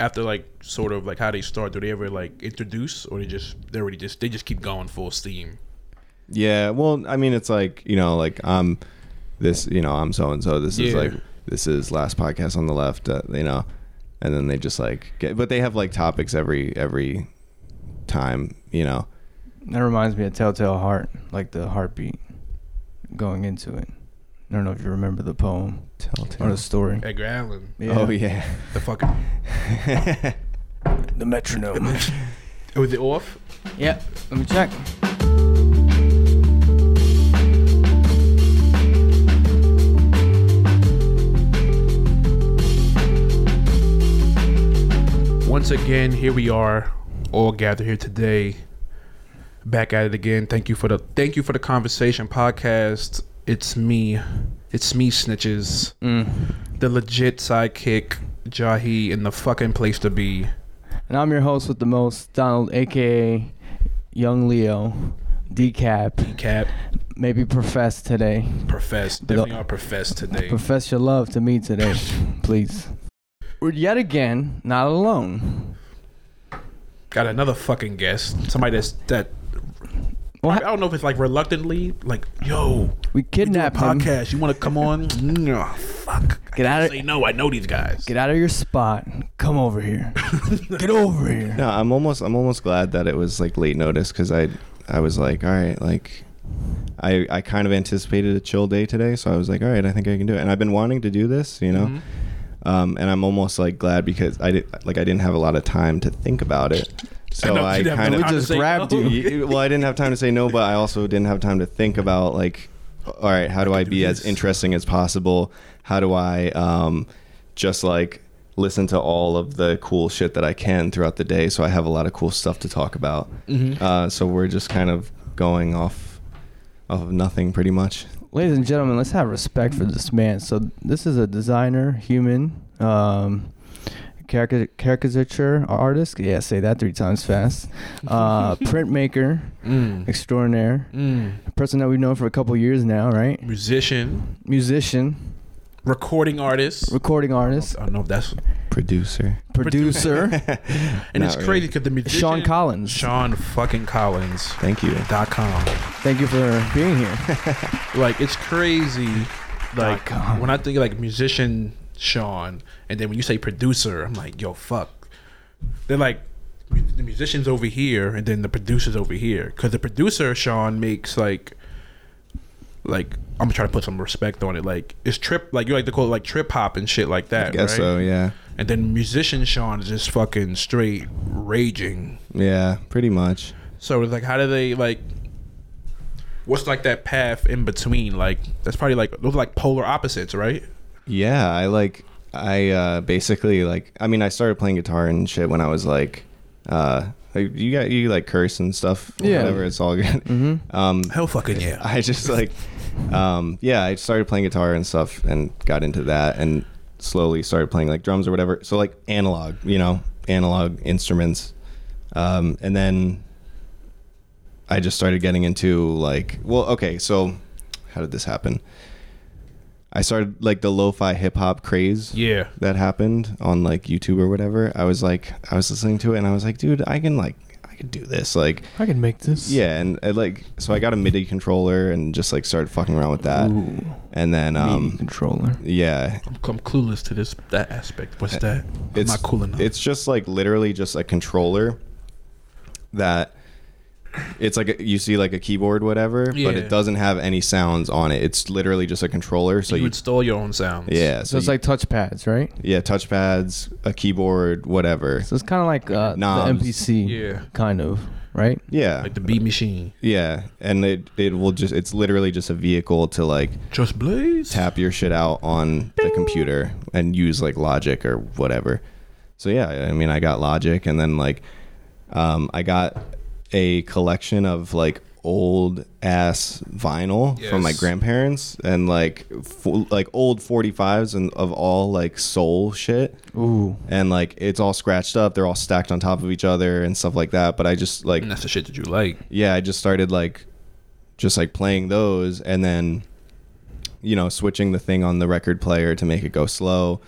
after like sort of like how they start? Do they ever like introduce, or they just they already just they just keep going full steam? Yeah, well, I mean, it's like you know, like I'm this, you know, I'm so and so. This is Yeah. like this is last podcast on the left, uh, you know, and then they just like get, but they have like topics every every time, you know. That reminds me of Telltale Heart, like the heartbeat going into it. I don't know if you remember the poem or the story. Edgar Allan, Oh yeah. the fucking. The metronome. Oh, is it off? yeah, let me check. Once again, here we are, all gathered here today. Back at it again. Thank you for the thank you for the conversation podcast. It's me, it's me, snitches, Mm. the legit sidekick, Jahi, in the fucking place to be. And I'm your host with the most, Donald, aka Young Leo, decap, Decap. maybe profess today. profess, definitely are profess today. Profess your love to me today, please. We're yet again not alone. Got another fucking guest, somebody that's that. Well, I don't know if it's like reluctantly, like, yo, we we do a kidnapped him. podcast. You want to come on? no, fuck. Get out of Say no. I know these guys. get out of your spot. Come over here. Get over here. No, I'm almost I'm almost glad that it was like late notice because I I was like, all right, like I I kind of anticipated a chill day today, so I was like, all right, I think I can do it. And I've been wanting to do this, you know. Mhm. Um, and I'm almost like glad because I did like I didn't have a lot of time to think about it. So know, I, you didn't have kind of We time to just grabbed no. you. well, I didn't have time to say no, but I also didn't have time to think about like, all right, how do I do be as interesting as possible? How do I um, just like listen to all of the cool shit that I can throughout the day? So I have a lot of cool stuff to talk about. Mhm. Uh, so we're just kind of going off off of nothing, pretty much. Ladies and gentlemen, let's have respect for this man. So this is a designer, human, um, carica- caricature artist. Yeah, say that three times fast. Uh, printmaker Mm. extraordinaire. Mm. Person that we've known for a couple years now, right? Musician, Musician, recording artist. recording artist, I don't know if that's Producer. producer. and it's crazy because the musician Sean Collins. Sean fucking Collins Thank you. dot com. Thank you for being here. Like it's crazy. Like when I think like musician Sean, and then when you say producer, I'm like, yo, fuck. They're like the musicians over here, and then the producers over here. Because the producer Sean makes like, like I'm gonna try to put some respect on it. Like it's trip, like you like to call it like trip hop and shit like that. I guess right? so. Yeah. And then musician Sean is just fucking straight raging. Yeah. Pretty much. So it's like, how do they like? What's like that path in between? Like that's probably like those are like polar opposites, right? Yeah, I like I uh basically like I mean I started playing guitar and shit when I was like uh like, you got you like curse and stuff Yeah. whatever it's all good. Mm-hmm. Um Hell fucking yeah. I just like um yeah, I started playing guitar and stuff and got into that and slowly started playing like drums or whatever. So like analog, you know, analog instruments. Um and then I just started getting into like well okay, so how did this happen? I started like the lo-fi hip hop craze Yeah. that happened on like YouTube or whatever. I was like I was listening to it and I was like, dude, I can like I could do this. Like I can make this. yeah, and I, like so I got a MIDI controller and just like started fucking around with that. Ooh, And then MIDI um controller. yeah, I'm, I'm clueless to this that aspect. What's that? I'm it's not cool enough. It's just like literally just a controller that it's like a, you see like a keyboard whatever, but it doesn't have any sounds on it. It's literally just a controller. So you, you, install your own sounds. yeah, So it's you- like touch pads, right? yeah, touchpads, a keyboard, whatever. So it's kind of like uh, the MPC, Yeah. kind of, right? Yeah, Like the beat machine. yeah, and it it will just it's literally just a vehicle to like Just Blaze. tap your shit out on the computer and use like Logic or whatever. So yeah, I mean, I got Logic, and then like, um, I got a collection of like old ass vinyl from my grandparents and like fo- like old 45s and of all like soul shit Ooh. and like it's all scratched up they're all stacked on top of each other and stuff like that but i just like And that's the shit that you like. yeah, I just started like just like playing those and then you know, switching the thing on the record player to make it go slow.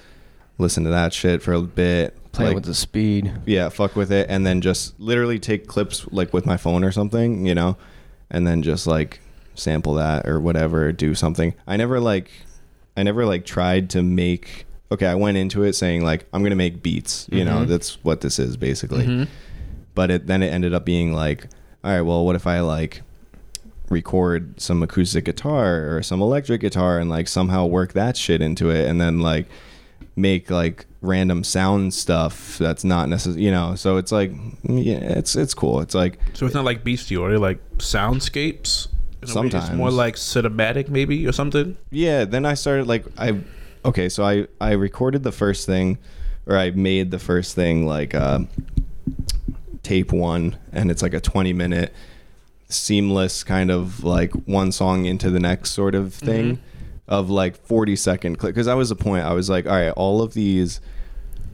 Listen to that shit for a bit. Playing Like- with the speed. yeah, fuck with it, and then just literally take clips like with my phone or something, you know, and then just like sample that or whatever, do something. I never like, I never like tried to make. Okay, I went into it saying like I'm gonna make beats, you know, Mhm. that's what this is basically. Mhm. But it then it ended up being like, all right, well, what if I like record some acoustic guitar or some electric guitar and like somehow work that shit into it, and then like make like random sound stuff that's not necessary, you know. So it's like, yeah, it's it's cool. It's like So it's not like beats to you, are they like soundscapes? Way, It's more like cinematic, maybe, or something. yeah. Then I started like I, okay, so I I recorded the first thing, or I made the first thing like uh, tape one, and it's like a twenty minute seamless kind of like one song into the next sort of thing of like 40 second clip because that was the point. I was like all right all of these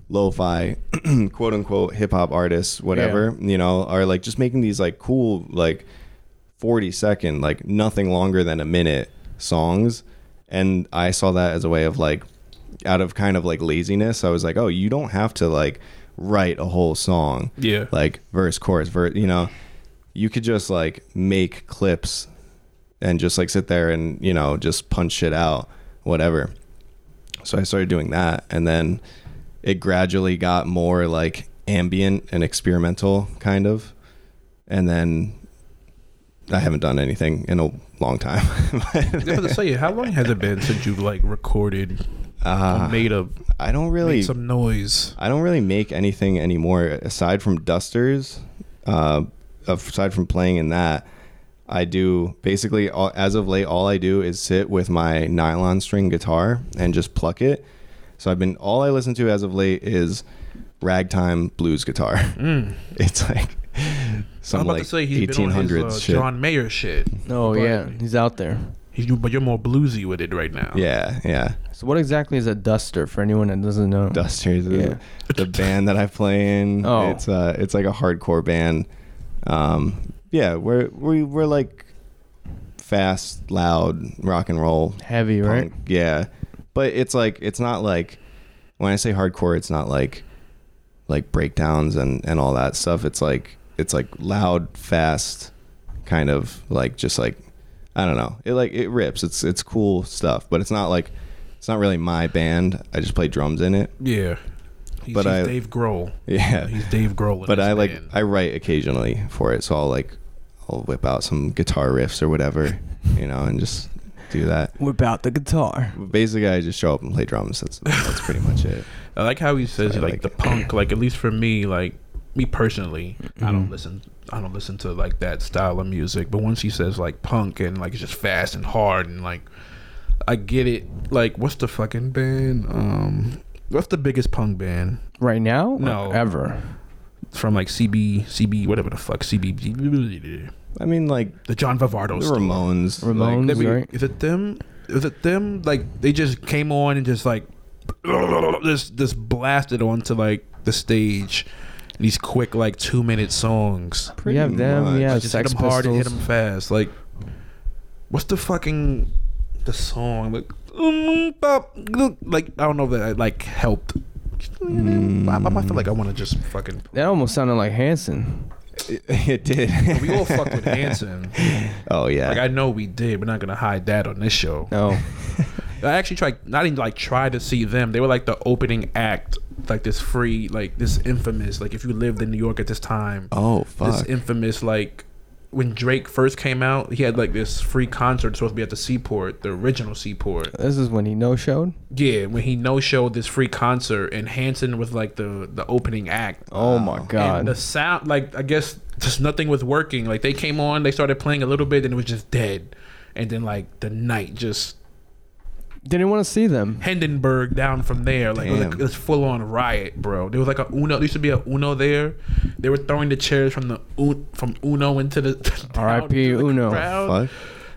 lo-fi quote unquote hip-hop artists whatever you know are like just making these like cool like 40 second like nothing longer than a minute songs. And i saw that as a way of like out of kind of like laziness i was like oh you don't have to like write a whole song. Yeah. like verse chorus verse you know? You could just like make clips and just like sit there and you know just punch shit out whatever so i started doing that and then it gradually got more like ambient and experimental kind of and then i haven't done anything in a long time I was to say, how long has it been since you've like recorded uh, made a i don't really some noise? I don't really make anything anymore aside from dusters. Uh, aside from playing in that, I do basically all, as of late. All I do is sit with my nylon string guitar and just pluck it. So I've been all I listen to as of late is ragtime blues guitar. Mm. It's like I some was about like to say he's eighteen been on his uh, shit. John Mayer shit. Oh But- yeah, he's out there. He's, but you're more bluesy with it right now. yeah, yeah. So what exactly is a duster for anyone that doesn't know? Dusters, is Yeah. the band that I play in. Oh. It's uh, it's like a hardcore band. Um, yeah, we're we we're like fast, loud rock and roll, Heavy, right? Yeah, but it's like it's not like when I say hardcore, it's not like like breakdowns and and all that stuff. It's like it's like loud, fast, kind of like just like I don't know. It like it rips. It's it's cool stuff, but it's not like it's not really my band. I just play drums in it. Yeah. He's, But he's I- Dave Grohl. Yeah. He's Dave Grohl. but I like band. I write occasionally for it, so I'll like I'll whip out some guitar riffs or whatever, you know, and just do that. Whip out the guitar. Basically, I just show up and play drums. That's that's pretty much it. I like how he says I like, like the punk. Like at least for me, like me personally, I don't Mhm. listen. I don't listen to like that style of music. But once he says like punk and like it's just fast and hard and like I get it. Like what's the fucking band? Um, what's the biggest punk band Right now? Or No. Ever. from like CB CB whatever the fuck CB I mean, like the John Varvatos the store. Ramones. Ramones. They be- right? Is it them? Is it them? Like they just came on and just like just just blasted onto like the stage. These quick like two minute songs. Pretty you have them, much. yeah, Like, just Sex hit them hard and hit them fast. Like what's the fucking the song like? Mm, bop, look, Like I don't know if that like helped. Mm. I, I feel like I want to just fucking. That almost sounded like Hanson. It, it did. We all fucked with Hanson. oh yeah. Like I know we did. We're not gonna hide that on this show. No. I actually tried not even like try to see them. They were like the opening act, like this free, like this infamous, like if you lived in New York at this time, oh fuck. this infamous like when Drake first came out, he had like this free concert supposed to be at the Seaport, the original Seaport. This is when he no showed. Yeah, when he no showed this free concert and Hanson was like the the opening act. Oh my god. And the sound, like I guess just nothing was working. Like they came on, they started playing a little bit, and it was just dead. And then like the night just Didn't want to see them. Hindenburg down from there. Like it was, like, Damn. was full on riot, bro. There was like a Uno. There used to be a Uno there. They were throwing the chairs from the Un- from Uno into the R.I.P. Uno. crowd.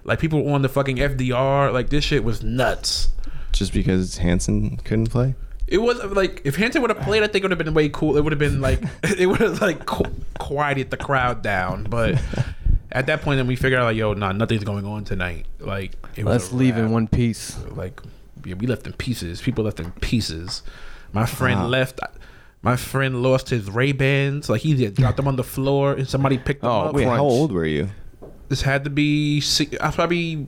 Like people were on the fucking FDR. Like this shit was nuts. Just because Hanson couldn't play. It was like if Hanson would have played, I think it would have been way cool. It would have been like it would have like qu- quieted the crowd down. But at that point, then we figured out like, yo, nah, nothing's going on tonight. Like it was Let's a leave in one piece. like yeah, we left in pieces. People left in pieces. My friend Wow. left. My friend lost his Ray Bans. Like he dropped them on the floor, and somebody picked them Oh, up. Wait, how old were you? This had to be. six- I was probably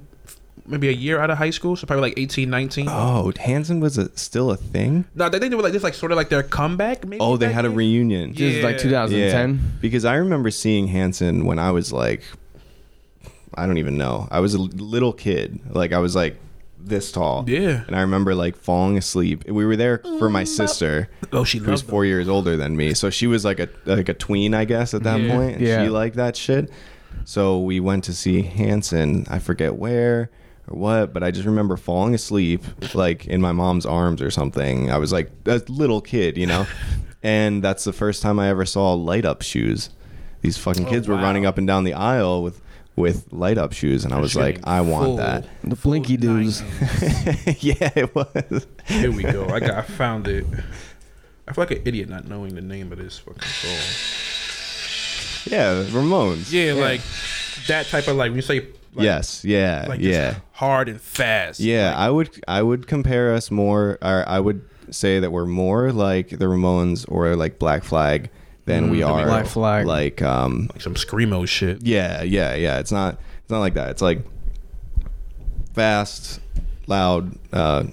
maybe a year out of high school, so probably like 18, 19. Oh, Hanson was a, still a thing. No, they think they were like this, like sort of like their comeback. Maybe Oh, they back had a then? reunion. This is like Yeah. 2010. Because I remember seeing Hanson when I was like, I don't even know. I was a little kid. Like I was like this tall. Yeah. And I remember like falling asleep. We were there for my mm, sister, Oh, she who was loved four years older than me. So she was like a like a tween, I guess, at that Yeah. point. And Yeah. She liked that shit. So we went to see Hanson. I forget where or what, but I just remember falling asleep like in my mom's arms or something. I was like a little kid, you know. and that's the first time I ever saw light up shoes. These fucking Oh, kids were running up and down the aisle with with light up shoes, and I was like, I want full- that. The full Blinky dudes. yeah, it was. Here we go. I got. I found it. I feel like an idiot not knowing the name of this fucking song. Yeah, Ramones. Yeah, like that type of like when you say like, yes. Yeah. like yeah. hard and fast. Yeah, I would I would compare us more or I would say that we're more like the Ramones or like Black Flag than we Mm, are Black Flag. like um like some screamo shit. yeah, yeah, yeah. It's not it's not like that. It's like fast, loud, uh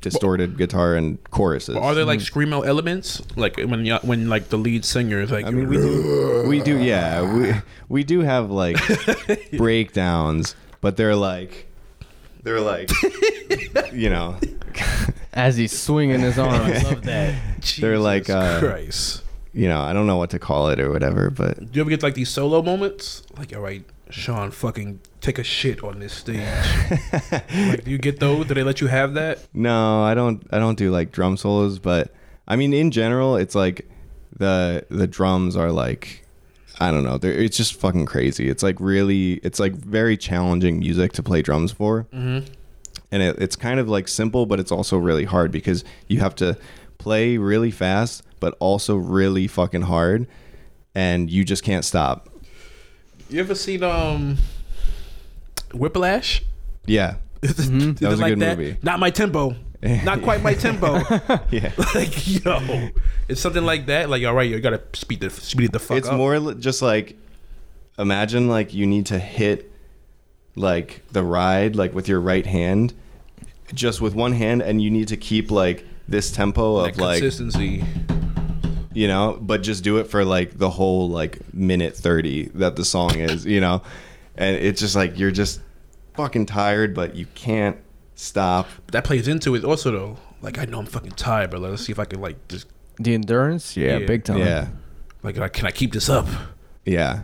distorted guitar and choruses. Are there like screamo elements? Like when y- when like the lead singer is like, I mean, we do, we do, yeah, we we do have like breakdowns, but they're like, they're like, you know, As he's swinging his arms. love that. they're like, Jesus uh, Christ. You know, I don't know what to call it or whatever, but Do you ever get like these solo moments? Like, all right, Sean, fucking take a shit on this stage. like, do you get those? Do they let you have that? no, I don't, I don't do like drum solos, but I mean, in general, it's like the the drums are like. I don't know. They're, it's just fucking crazy. It's like really, it's like very challenging music to play drums for. Mm-hmm. and it, it's kind of like simple but it's also really hard because you have to play really fast but also really fucking hard and you just can't stop You ever seen um Whiplash? yeah Is it- Mhm. That was it a good movie. Not my tempo. Not quite my tempo. yeah like yo, it's something like that. Like all right, you gotta speed the speed it the fuck it's up. more just like imagine like you need to hit like the ride like with your right hand just with one hand and you need to keep like this tempo of like like consistency. You know but just do it for like the whole like minute 30 that the song is you know and it's just like you're just fucking tired but you can't stop That plays into it also though. Like I know I'm fucking tired, but let's see if I can like just The endurance? Yeah, Yeah. big time. yeah like like, can I keep this up? yeah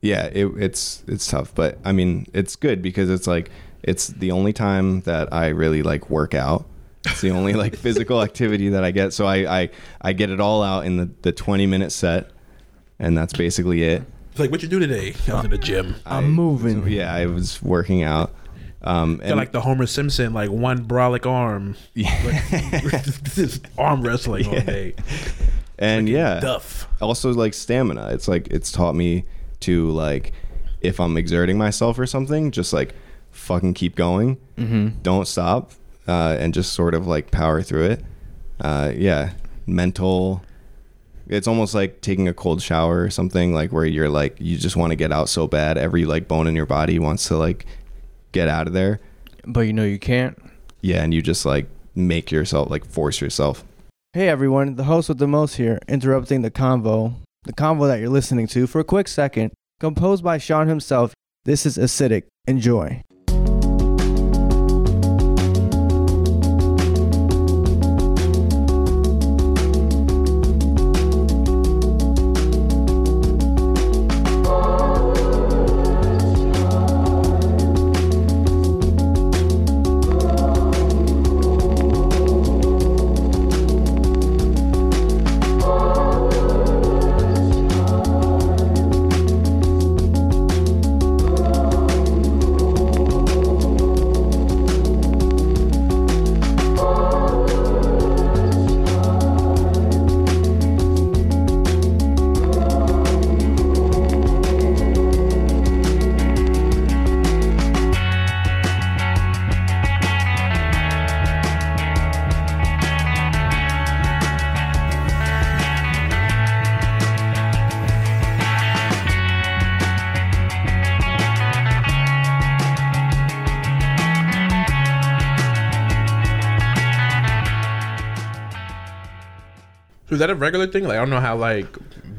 yeah it, it's it's tough but i mean it's good because it's like it's the only time that i really like work out it's the only like physical activity that i get so i i, I get it all out in the, the 20 minute set and that's basically it It's like what you do today? I was in the gym. I'm I- moving. yeah i was working out um Got and like the Homer Simpson, like one brolic arm, just arm wrestling all day. and yeah Duff. also like stamina it's like it's taught me to like if i'm exerting myself or something just like fucking keep going Mm-hmm. don't stop uh, and just sort of like power through it uh, yeah mental it's almost like taking a cold shower or something like where you're like you just want to get out so bad every like bone in your body wants to like get out of there But you know you can't. yeah and you just like make yourself like force yourself Hey everyone, the host with the most here, interrupting the convo. The convo that you're listening to for a quick second, composed by Sean himself. This is Acidic. Enjoy. So is that a regular thing? Like I don't know how like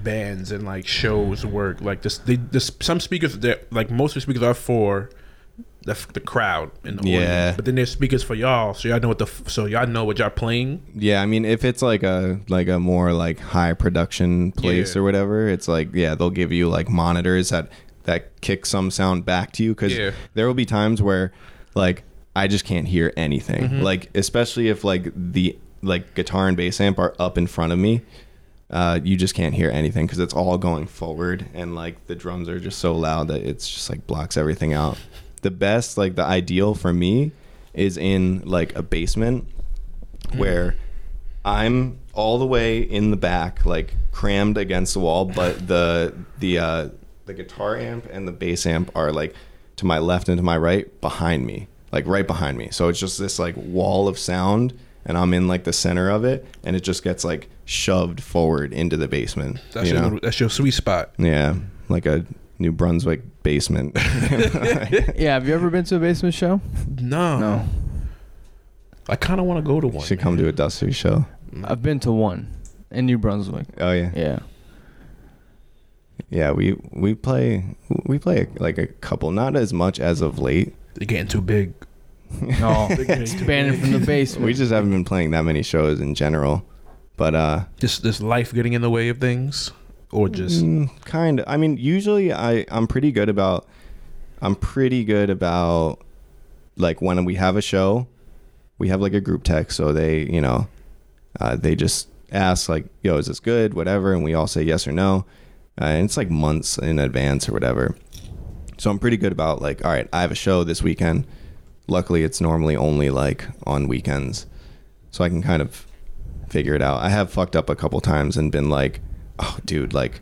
bands and like shows work. Like this, they, this some speakers that like most of the speakers are for the, the crowd in the Yeah. audience, but then there's speakers for y'all, so y'all know what the so y'all know what y'all playing. Yeah, I mean, if it's like a like a more like high production place Yeah. or whatever, it's like yeah, they'll give you like monitors that that kick some sound back to you because Yeah. there will be times where like I just can't hear anything. Mm-hmm. Like especially if like the like guitar and bass amp are up in front of me. Uh, you just can't hear anything because it's all going forward and like the drums are just so loud that it's just like blocks everything out. The best, like the ideal for me, is in like a basement where I'm all the way in the back, like crammed against the wall, but the the uh, the guitar amp and the bass amp are like to my left and to my right behind me, like right behind me. So it's just this like wall of sound, and I'm in like the center of it, and it just gets like shoved forward into the basement. That's you your know? little- that's your sweet spot. Yeah, like a New Brunswick basement. Yeah, have you ever been to a basement show? No, No. I kind of want to go to one. Should come to a Duster show. Mm. I've been to one in New Brunswick. Oh yeah. Yeah. Yeah, we we play we play like a couple, not as much as of late. They're getting too big. No, expanded from the basement. We just haven't been playing that many shows in general. But uh Just this life getting in the way of things, or just mm, kind of I mean, usually I I'm pretty good about I'm pretty good about like when we have a show, we have like a group text so they, you know, uh, they just ask like, "Yo, is this good?" whatever and we all say yes or no. Uh, and it's like months in advance or whatever. So I'm pretty good about like, all right, I have a show this weekend. Luckily, it's normally only like on weekends, so I can kind of figure it out. I have fucked up a couple times and been like, oh, dude, like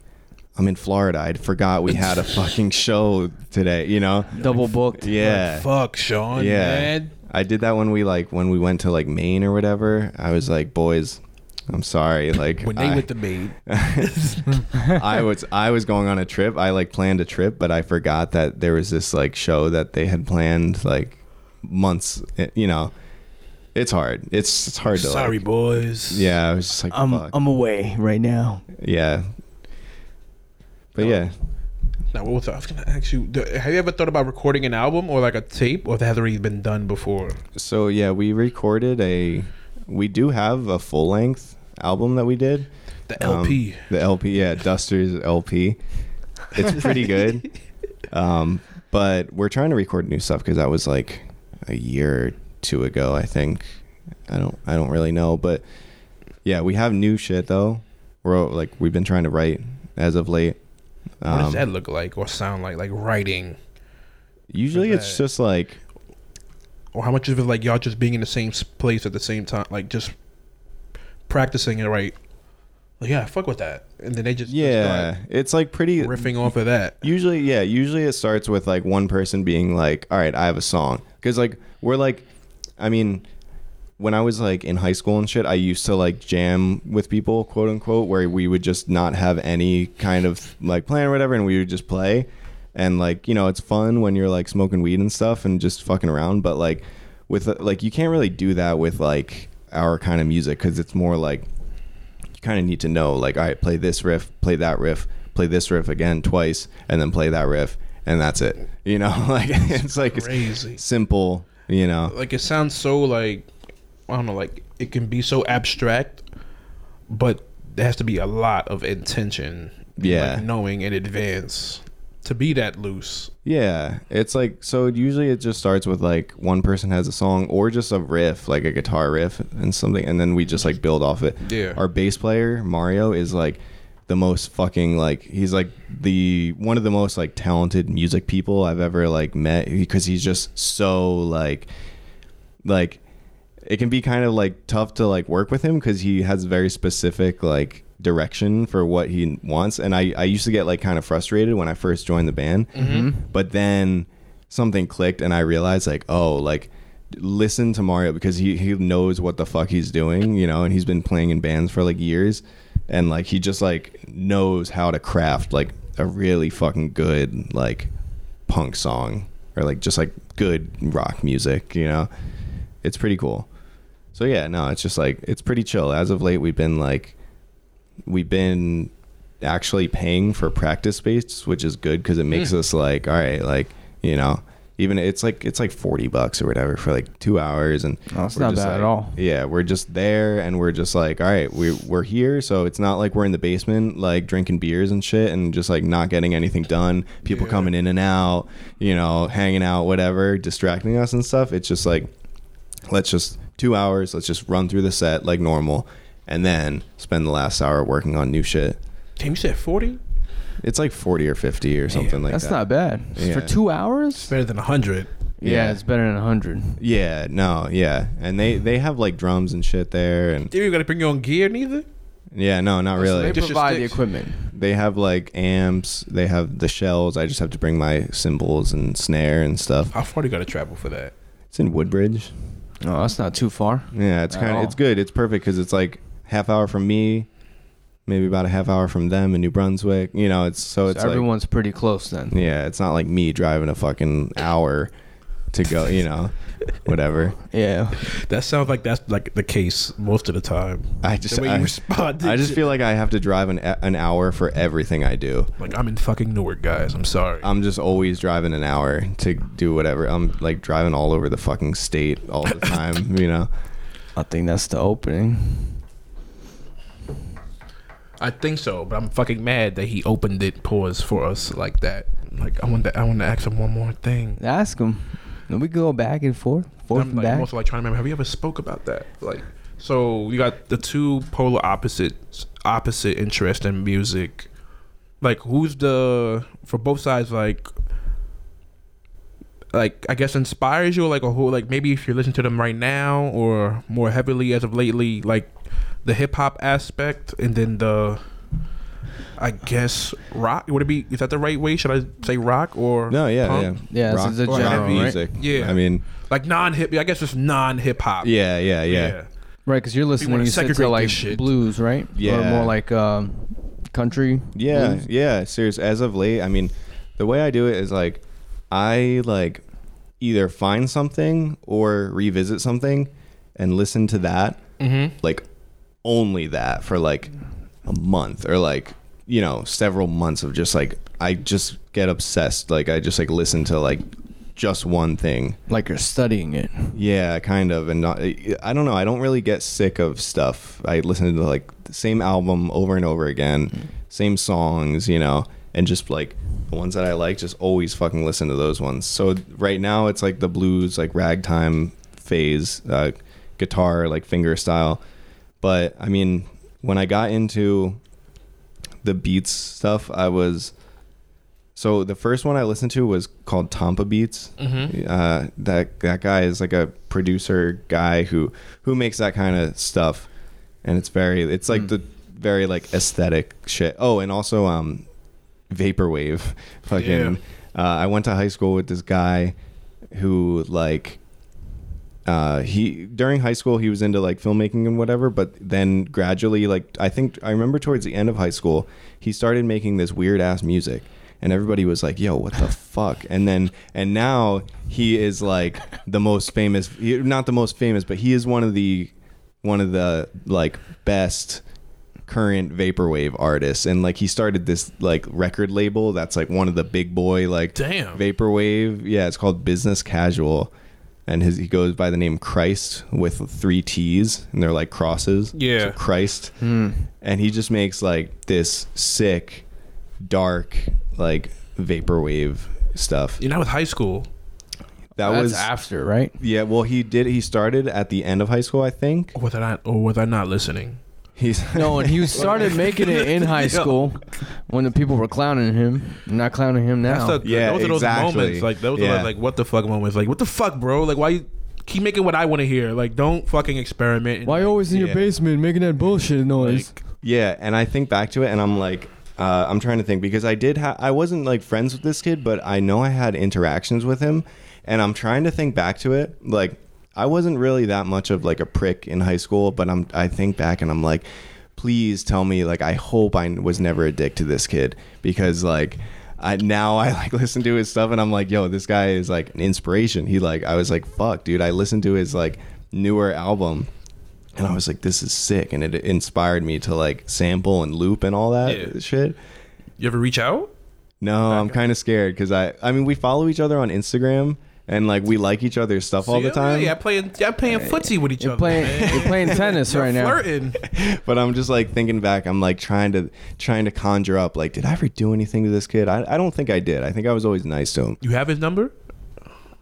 I'm in Florida. I forgot we had a fucking show today. You know? Double booked. Yeah. fuck, Sean. Yeah. man. I did that when we like when we went to like Maine or whatever. I was like, boys, I'm sorry. Like When they I, with the maid, I was I was going on a trip. I like planned a trip, but I forgot that there was this like show that they had planned like months. eh, You know, it's hard. It's it's hard to sorry, like, boys. Yeah, I was just like, I'm fuck. I'm away right now. yeah. But yeah, Now, what was I, I was gonna ask you? Have you ever thought about recording an album or like a tape, or that has already been done before? so yeah, we recorded a. We do have a full length album that we did. The Um, LP. the LP, yeah, Duster's LP. It's pretty good. Um, but we're trying to record new stuff because that was like a year or two ago, I think. I don't, I don't really know, but yeah, we have new shit though. We're like we've been trying to write as of late. what does Um, that look like or sound like? Like writing, usually it's just like or how much of it like y'all just being in the same place at the same time, like just practicing it right? Like, yeah, fuck with that, and then they just just yeah, it's like pretty riffing off of that. Usually, yeah. Usually it starts with like one person being like, "All right, I have a song," because like we're like, I mean, when I was like in high school and shit, I used to like jam with people, quote unquote, where we would just not have any kind of like plan or whatever, and we would just play, and like you know, it's fun when you're like smoking weed and stuff and just fucking around, but like with like you can't really do that with like our kind of music because it's more like you kind of need to know like all right play this riff play that riff play this riff again twice and then play that riff and that's it you know like it's like it's Crazy. simple you know Like it sounds so like I don't know, like it can be so abstract, but there has to be a lot of intention. Yeah. like knowing in advance to be that loose. yeah it's like so usually it just starts with like one person has a song or just a riff like a guitar riff and something and then we just like build off it Yeah. our bass player mario is like the most fucking like he's like the one of the most like talented music people i've ever like met because he's just so like like it can be kind of like tough to like work with him because he has very specific like direction for what he wants. And i i used to get like kind of frustrated when i first joined the band. Mm-hmm. But then something clicked and i realized like oh like listen to mario because he he knows what the fuck he's doing you know and he's been playing in bands for like years. And like he just like knows how to craft like a really fucking good like punk song or like just like good rock music you know? It's pretty cool. So yeah no it's just like it's pretty chill. As of late we've been like we've been actually paying for practice space, which is good because it hmm. makes us like, all right, like you know, even it's like it's like forty bucks or whatever for like two hours, and Oh, it's not just bad at all. Yeah, we're just there, and we're just like, all right, we we're here, so it's not like we're in the basement like drinking beers and shit, and just like not getting anything done. People Yeah. coming in and out, you know, hanging out, whatever, distracting us and stuff. It's just like let's just two hours let's just run through the set like normal and then spend the last hour working on new shit Damn, you said forty? it's like 40 or 50 or something like that. That's that not bad Yeah. for two hours. Better than hundred. Yeah, Yeah. it's better than hundred. yeah no yeah and they they have like drums and shit there and Dude, you gotta bring your own gear neither. yeah no not really They Just your provide the sticks. equipment. they have like amps they have the shells i just have to bring my cymbals and snare and stuff How far do you gotta travel for that? it's in woodbridge Oh, that's not too far. yeah it's At kind of it's good it's perfect because it's like half hour from me maybe about a half hour from them in new brunswick you know it's so So it's like everyone's pretty close then. Yeah, it's not like me driving a fucking hour to go, you know, whatever. Yeah. That sounds like that's like the case most of the time. I just the way I, you respond. I just shit. feel like I have to drive an an hour for everything I do. like I'm in fucking Newark, guys. I'm sorry. I'm just always driving an hour to do whatever. I'm like driving all over the fucking state all the time, you know. I think that's the opening. I think so, but I'm fucking mad that he opened it pause for us like that. Like I want to, I want to ask him one more thing. Ask him. And we go back and forth, forth I'm and like, back. I'm also like trying to remember. Have we ever spoke about that? Like, so you got the two polar opposites, opposite interest in music. Like, who's the for both sides? Like, like I guess inspires you, like a whole like maybe if you listen to them right now, or more heavily as of lately, like the hip hop aspect, and then the. I guess rock would it be? Is that the right way? Should I say rock or No, yeah, punk? Yeah, yeah. this is a or general, heavy right? music. Yeah. I mean, like non hip? I guess it's non hip hop. yeah, yeah, yeah. Right, because you're listening wanna you said to like shit. blues, right? Or Yeah. more like um, country. Yeah, blues? yeah, serious. As of late, I mean, the way I do it is like I like either find something or revisit something and listen to that, Mm-hmm. like only that for like a month or like you know several months of just like I just get obsessed. Like I just like listen to like just one thing. Like you're studying it. Yeah, kind of, and not. I don't know. I don't really get sick of stuff. I listen to like the same album over and over again, same songs, you know, and just like the ones that I like, just always fucking listen to those ones. So right now it's like the blues, like ragtime phase, uh, guitar, like finger style. But I mean, when I got into the beats stuff, I was. So the first one I listened to was called Tomppabeats. Mm-hmm. Uh, that that guy is like a producer guy who who makes that kind of stuff, and it's very it's like Mm. the very like aesthetic shit. Oh, and also um, vaporwave. Fucking, uh, I went to high school with this guy who like. Uh, he during high school he was into like filmmaking and whatever, but then gradually, like I think I remember towards the end of high school, he started making this weird ass music, and everybody was like, "Yo, what the fuck?" And then and now he is like the most famous, he- not the most famous, but he is one of the one of the like best current vaporwave artists, and like he started this like record label that's like one of the big boy like Damn. vaporwave. Yeah, it's called Business Casual. And his he goes by the name Christ with three T's and they're like crosses. Yeah. So Christ Hmm. and he just makes like this sick, dark, like vaporwave stuff. You're not with high school. That That's was after, right? yeah. Well, he did. He started at the end of high school, I think. Or was I not? Or was I not listening? He's No, and he started making it in high school when the people were clowning him. Not clowning him now. That's the, Yeah, those are those exactly. moments. Like those Yeah. are like what the fuck moments. Like what the fuck, bro? Like why you keep making what I want to hear? Like don't fucking experiment. and, Why you always in Yeah. your basement making that bullshit noise? like, yeah, and I think back to it, and I'm like, uh, I'm trying to think because I did. Ha- I wasn't like friends with this kid, but I know I had interactions with him, and I'm trying to think back to it. Like I wasn't really that much of like a prick in high school, but I'm. I think back and I'm like, please tell me. Like I hope I was never a dick to this kid because like. I, now I like listen to his stuff and I'm like, yo, this guy is like an inspiration. He like, I was like, fuck, dude. I listened to his like newer album and I was like, this is sick, and it inspired me to like sample and loop and all that Yeah. shit. You ever reach out? No, I'm kind of scared because I, I mean, we follow each other on Instagram and like we like each other's stuff all the time. Yeah, playing, yeah, playing footsie with each You're other. playing, man. you're playing tennis You're right now. flirting. But I'm just like thinking back. I'm like trying to trying to conjure up. Like, did I ever do anything to this kid? I, I don't think I did. I think I was always nice to him. You have his number,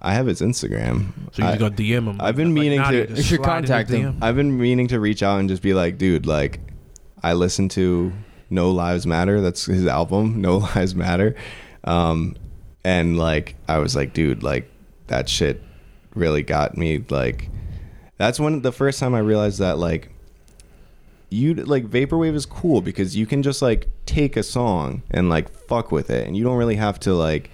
I have his Instagram. so you I, just got DM him. I've been Like, meaning Nadia, to- You should slide in his contact him. I've been meaning to reach out and just be like, dude, like, I listen to No Lives Matter. That's his album, No Lives Matter. Um, and like, I was like, dude, like, that shit really got me. Like, that's when the first time I realized that, like, you like vaporwave is cool because you can just like take a song and like fuck with it, and you don't really have to like,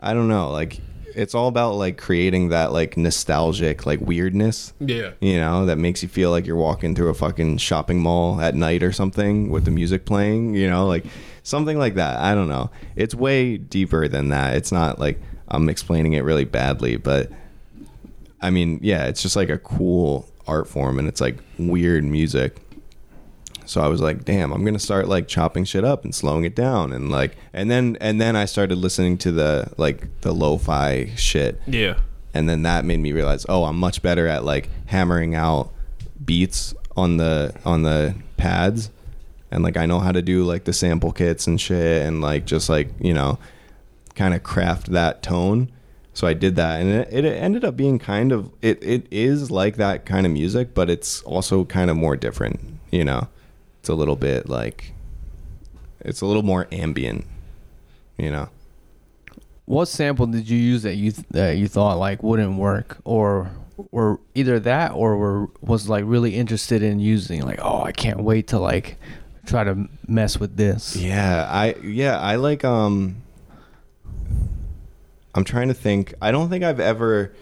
I don't know, like. It's all about like creating that like nostalgic like weirdness Yeah. you know, that makes you feel like you're walking through a fucking shopping mall at night or something with the music playing, you know, like something like that. I don't know. It's way deeper than that. It's not like I'm explaining it really badly, but I mean, yeah, it's just like a cool art form and it's like weird music. So I was like, damn, I'm gonna start like chopping shit up and slowing it down and like and then and then I started listening to the like the lo-fi shit Yeah. and then that made me realize oh i'm much better at like hammering out beats on the on the pads and like i know how to do like the sample kits and shit and like just like you know kind of craft that tone so i did that and it, it ended up being kind of it, it is like that kind of music but it's also kind of more different you know it's a little bit like it's a little more ambient you know What sample did you use that you th- that you thought like wouldn't work, or or either that, or were was like really interested in using? Like, oh, I can't wait to like try to mess with this. Yeah, I yeah, I like um I'm trying to think. I don't think I've ever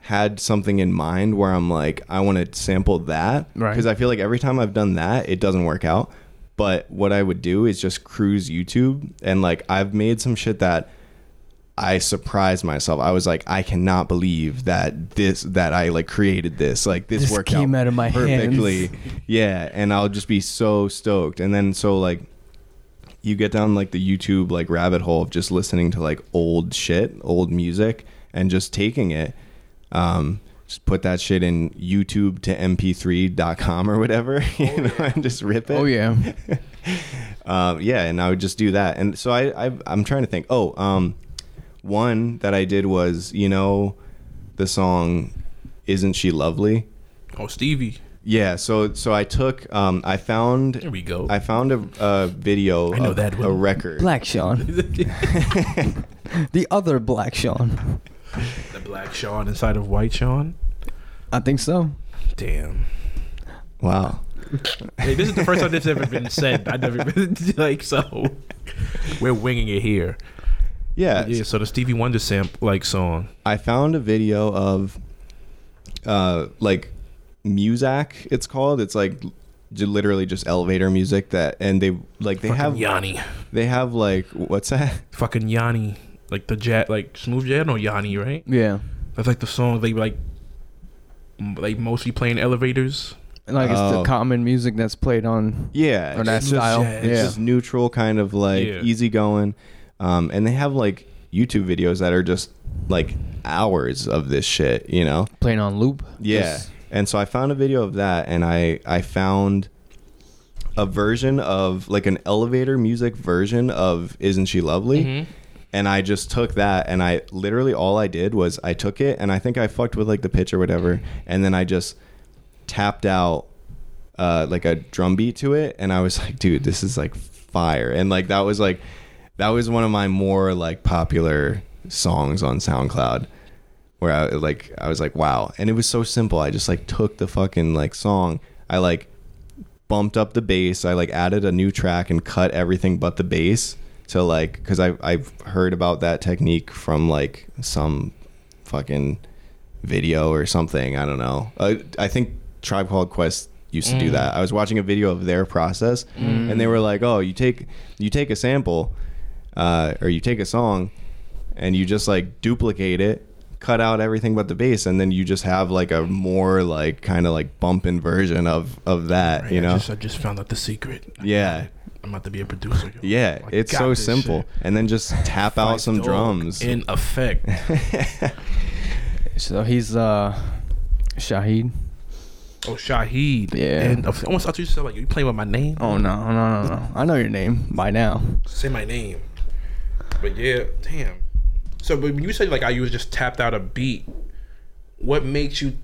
had something in mind where I'm like I want to sample that Right. because I feel like every time I've done that it doesn't work out. But what I would do is just cruise YouTube and like I've made some shit that I surprised myself. I was like, I cannot believe that this that I like created this. Like this, This worked came out out of my perfectly. hands. Yeah, and I'll just be so stoked. And then so like you get down like the YouTube like rabbit hole of just listening to like old shit, old music, and just taking it. Um, just put that shit in YouTube to MP3.com or whatever, you know, and just rip it. Oh yeah, Um, yeah, and I would just do that. And so I, I I'm trying to think. Oh, um, one that I did was you know the song "Isn't She Lovely." Oh, Stevie. Yeah, so so I took um I found There we go. I found a, a video I know of that a one. record. Black Sean, the other Black Sean. the black Sean inside of white Sean. I think so. Damn. Wow. Hey, this is the first time this has ever been said. I never been like so. We're winging it here. Yeah, Yeah. So the Stevie Wonder sample like song. I found a video of uh like Muzak it's called. It's like literally just elevator music that and they like they Fucking have Yanni. they have like what's that? Fucking Yanni. Like the jet, like smooth jet or Yanni, right? Yeah, That's like the song they like, m- like mostly playing elevators. like it's Oh. the common music that's played on Yeah, or that it's, Smooth style. jazz. it's Yeah, just neutral kind of like Yeah. easy going. Um and they have like YouTube videos that are just like hours of this shit, you know? playing on loop. Yeah. Just- And so I found a video of that and I I found a version of like an elevator music version of Isn't She Lovely? Mm-hmm. And I just took that and I literally all I did was I took it and I think I fucked with like the pitch or whatever and then I just tapped out uh like a drum beat to it and I was like dude this is like fire and like that was like that was one of my more like popular songs on SoundCloud where I like I was like wow. And it was so simple. I just like took the fucking like song. I like bumped up the bass. I like added a new track and cut everything but the bass to like because I I've heard about that technique from like some fucking video or something. I don't know. Uh, I think Tribe Called Quest used to do Mm. that. I was watching a video of their process and they were like oh you take you take a sample uh, or you take a song and you just like duplicate it cut out everything but the bass, and then you just have like a more like kind of like bumping version of of that. Right, you I know? just, I just found out the secret. Yeah. I'm about to be a producer. yo. Yeah, I it's so simple. shit. And then just tap out some drums. in effect. So he's uh Shahid. Oh, Shaheed. Yeah. And I almost thought you said like you playing with my name. Oh no, no, no, no. I know your name by now. Say my name. But yeah, damn. So, but when you say like I was just tapped out a beat, what makes you?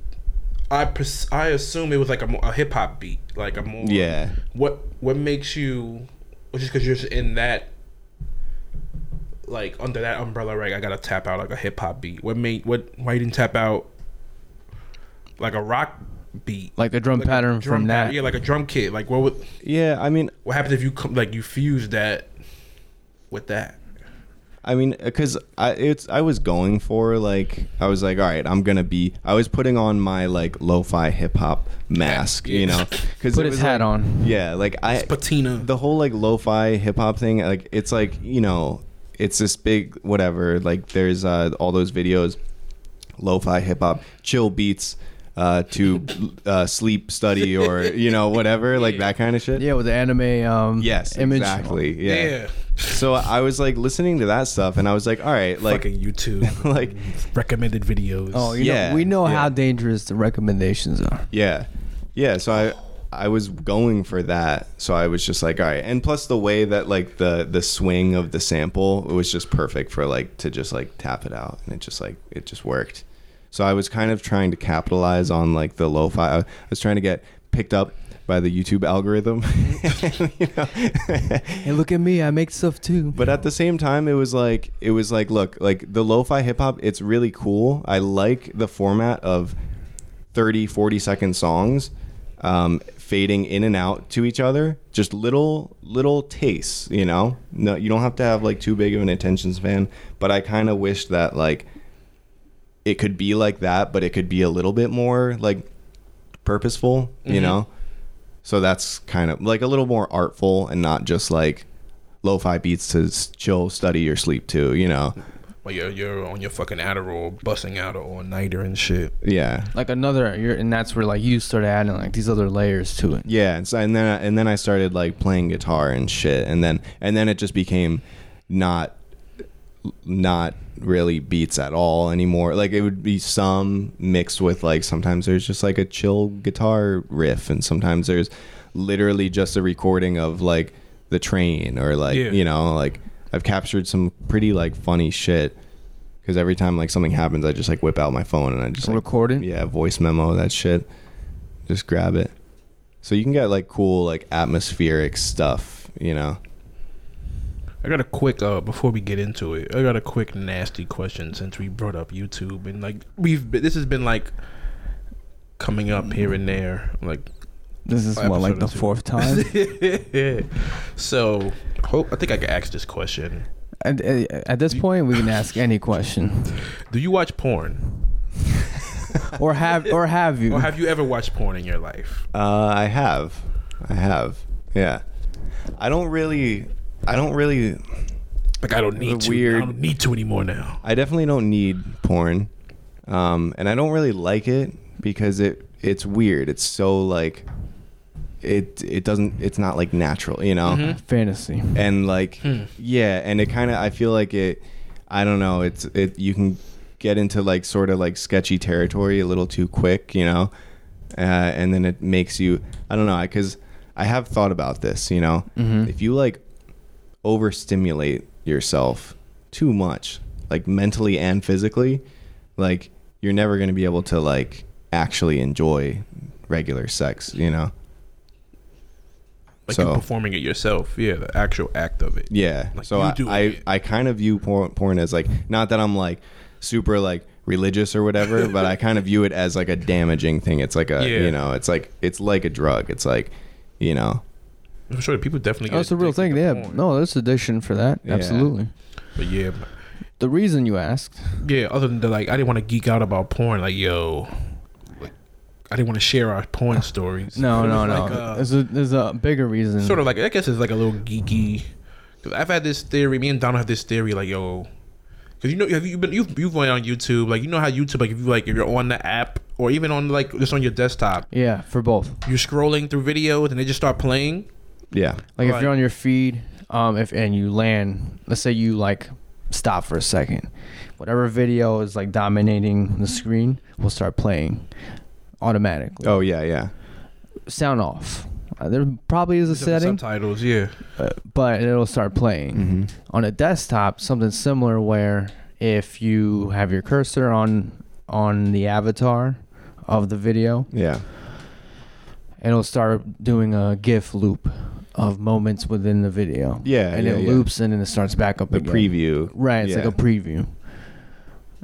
I pers- I assume it was like a, a hip hop beat, like a more. Yeah. What What makes you? Well, just because you're just in that, like under that umbrella, right? I gotta tap out like a hip hop beat. What made what? Why you didn't tap out like a rock beat? Like the drum Like pattern drum from pat- that. Yeah, like a drum kit. Like what would Yeah, I mean, what happens if you come like you fuse that with that? I mean, because I it's I was going for like I was like, all right, I'm gonna be. I was putting on my like lo-fi hip hop mask, you know, because Put his hat on. Yeah, like I Patina. the whole like lo-fi hip hop thing, like it's like you know, it's this big whatever. Like there's uh, all those videos, lo-fi hip hop, chill beats. Uh, to uh, sleep, study, or you know whatever, like that kind of shit. Yeah, with the anime um Yes, image. exactly. yeah. Yeah. So I was like listening to that stuff, and I was like, all right, like Fucking YouTube. like recommended videos. Oh, you Yeah, know, we know yeah. how dangerous the recommendations are. Yeah. Yeah, so I I was going for that. So I was just like, all right. And plus the way that like the the swing of the sample it was just perfect for like to just like tap it out and it just like it just worked. So I was kind of trying to capitalize on like the lo-fi. I was trying to get picked up by the YouTube algorithm. you know? Hey, look at me, I make stuff too. But at the same time, it was like it was like look like the lo-fi hip hop. It's really cool. I like the format of 30, 40 second songs, um, fading in and out to each other. Just little little tastes, you know. No, you don't have to have like too big of an attention span. But I kind of wish that like it could be like that, but it could be a little bit more like purposeful, you Mhm. know. So that's kind of like a little more artful and not just like lo-fi beats to chill, study, or sleep to. You know, Well, you're, you're on your fucking Adderall, busting out an all-nighter and shit. yeah, Like another, you're, and that's where like you started adding like these other layers to it. yeah. And, so, and then and then I started like playing guitar and shit, and then and then it just became not not really beats at all anymore. Like it would be some mixed with like sometimes there's just like a chill guitar riff, and sometimes there's literally just a recording of like the train or like Yeah. you know like I've captured some pretty like funny shit because every time like something happens, I just like whip out my phone and I just like, Recording? yeah, voice memo that shit. Just grab it. So you can get like cool like atmospheric stuff, you know. I got a quick uh before we get into it. I got a quick nasty question since we brought up YouTube and like we've been, this has been like coming up here and there like This is what like the two. fourth time. so hope I think I can ask this question. and, uh, at this point, we can ask any question, Do you watch porn? or have or have you? Or have you ever watched porn in your life? Uh, I have, I have, yeah. I don't really, I don't really, Like I don't need to. weird- I don't need to anymore now. I definitely don't need porn, um, and I don't really like it because it it's weird. It's so like, it it doesn't. It's not like natural, you know. Mhm. fantasy. and like Hmm. yeah and it kind of i feel like it i don't know it's it you can get into like sort of like sketchy territory a little too quick you know uh, and then it makes you i don't know because i have thought about this you know Mhm. if you like overstimulate yourself too much like mentally and physically like you're never going to be able to like actually enjoy regular sex you know Like So- performing it yourself. Yeah, the actual act of it. Yeah. Like so I, I. I kind of view porn, porn as like not that I'm like super like religious or whatever, but I kind of view it as like a damaging thing. It's like a Yeah. you know, it's like it's like a drug. It's like you know, I'm sure people definitely. Get it's a real thing. Yeah, porn. no, there's addiction for that. Yeah. Absolutely. But yeah, The reason you asked, yeah. Other than the, like, I didn't want to geek out about porn. Like, yo, like, I didn't want to share our porn stories. no, no, no. like, uh, there's a there's a bigger reason. sort of like I guess it's like a little geeky. Cause I've had this theory. Me and Donald have this theory. Like, yo, Because you know, have you been you've you've went on YouTube, like you know how YouTube, like if you like if you're on the app or even on like just on your desktop, Yeah, for both. you're scrolling through videos and they just start playing. Yeah. Like if Right. you're on your feed, um, if and you land, let's say you like stop for a second, whatever video is like dominating the screen will start playing automatically. Oh yeah, yeah. Sound off. Uh, there probably is a Except for setting, subtitles, yeah. uh, but it'll start playing. Mm-hmm. On a desktop, something similar where if you have your cursor on on the avatar of the video, Yeah. it'll start doing a GIF loop of moments within the video. Yeah. and yeah, it yeah. loops and then it starts back up the again. preview. Right, it's Yeah. like a preview.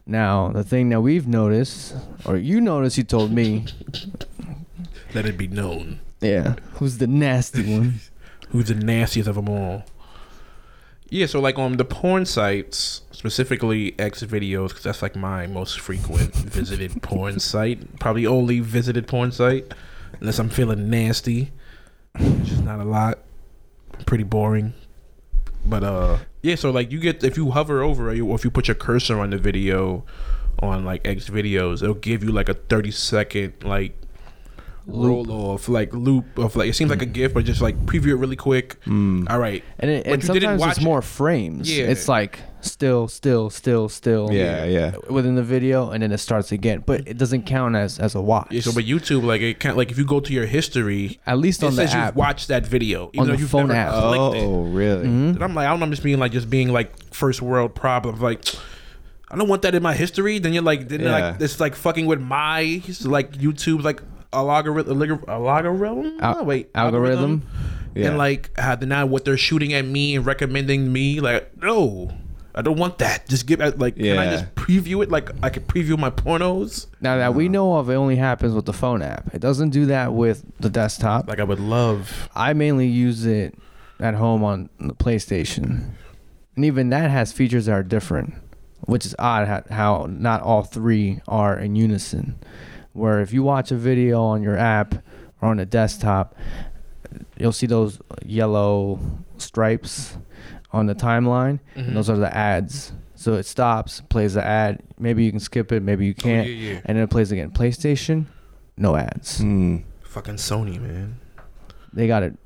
Now, the thing that we've noticed, or you noticed, you told me, Let it be known yeah, who's the nasty one? who's the nastiest of them all. Yeah, so like on the porn sites, specifically X videos, because that's like my most frequent visited porn site. Probably only visited porn site, unless I'm feeling nasty, which is not a lot. Pretty boring. But uh, yeah. So like you get if you hover over or if you put your cursor on the video, on like X videos, it'll give you like a thirty second like Loop. roll off like loop of like it seems like a GIF, but just like preview it really quick. Mm. All right, And, it, and you didn't sometimes watch it's it. more frames. Yeah. It's like still, still, still, still. Yeah, yeah. Within the video, and then it starts again, but it doesn't count as as a watch. Yeah, so but YouTube, like it can't like if you go to your history, At least it on the says app. you've watched that video, even On though the you've phone never app. clicked it. Oh, really? Mhm. And I'm like, I don't know, I'm just being like just being like first world problems. Like, I don't want that in my history. Then you're like, then Yeah. like it's like fucking with my like YouTube like a logarithm, a logarithm. Al- wait, algorithm? Yeah. And like uh, the now what they're shooting at me and recommending me, like no. I don't want that. Just give it like. Can I just preview it? Like I could preview my pornos. Now that we know of, it only happens with the phone app. It doesn't do that with the desktop. Like I would love. I mainly use it at home on the PlayStation, and even that has features that are different, which is odd how, how not all three are in unison. Where if you watch a video on your app or on a desktop, you'll see those yellow stripes on the timeline, Mhm. and those are the ads. So it stops, plays the ad. Maybe you can skip it, maybe you Oh, can't, yeah, yeah. and then it plays again. PlayStation, no ads. Mm. Fucking Sony, man. They got it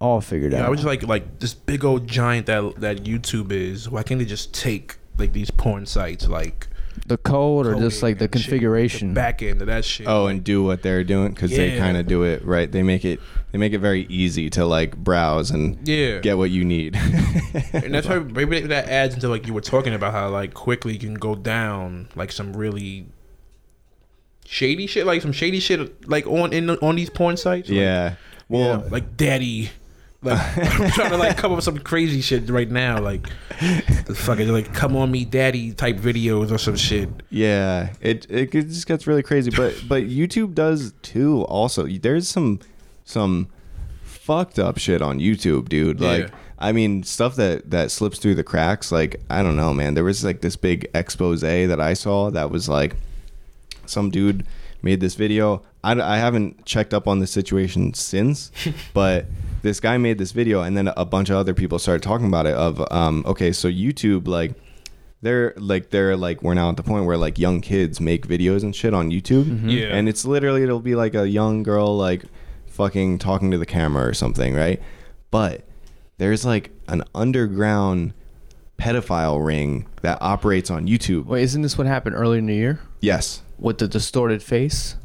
all figured Yeah, out. I was just like, like this big old giant that that YouTube is. Why can't they just take like these porn sites, like the code or just like the and shit, configuration. the back end of that shit? Oh, and do what they're doing because they kind of do it right. They make it they make it very easy to like browse and yeah, get what you need. and that's why maybe that adds into like you were talking about how like quickly you can go down like some really shady shit, like some shady shit, like on in on these porn sites. Like, yeah. Well, yeah, like daddy. Like I'm trying to like come up with some crazy shit right now, like the fucking like come on me daddy type videos or some shit. Yeah, it it just gets really crazy, but but YouTube does too. Also, there's some some fucked up shit on YouTube, dude. Yeah. Like, I mean, stuff that that slips through the cracks. Like, I don't know, man. There was like this big expose that I saw that was like some dude made this video. I, I haven't checked up on the situation since, but this guy made this video, and then a bunch of other people started talking about it. Of um, okay, so YouTube like they're like they're like we're now at the point where like young kids make videos and shit on YouTube, Yeah. and it's literally it'll be like a young girl like fucking talking to the camera or something, right? But there's like an underground pedophile ring that operates on YouTube. Wait, isn't this what happened earlier in the year Yes. with the distorted face?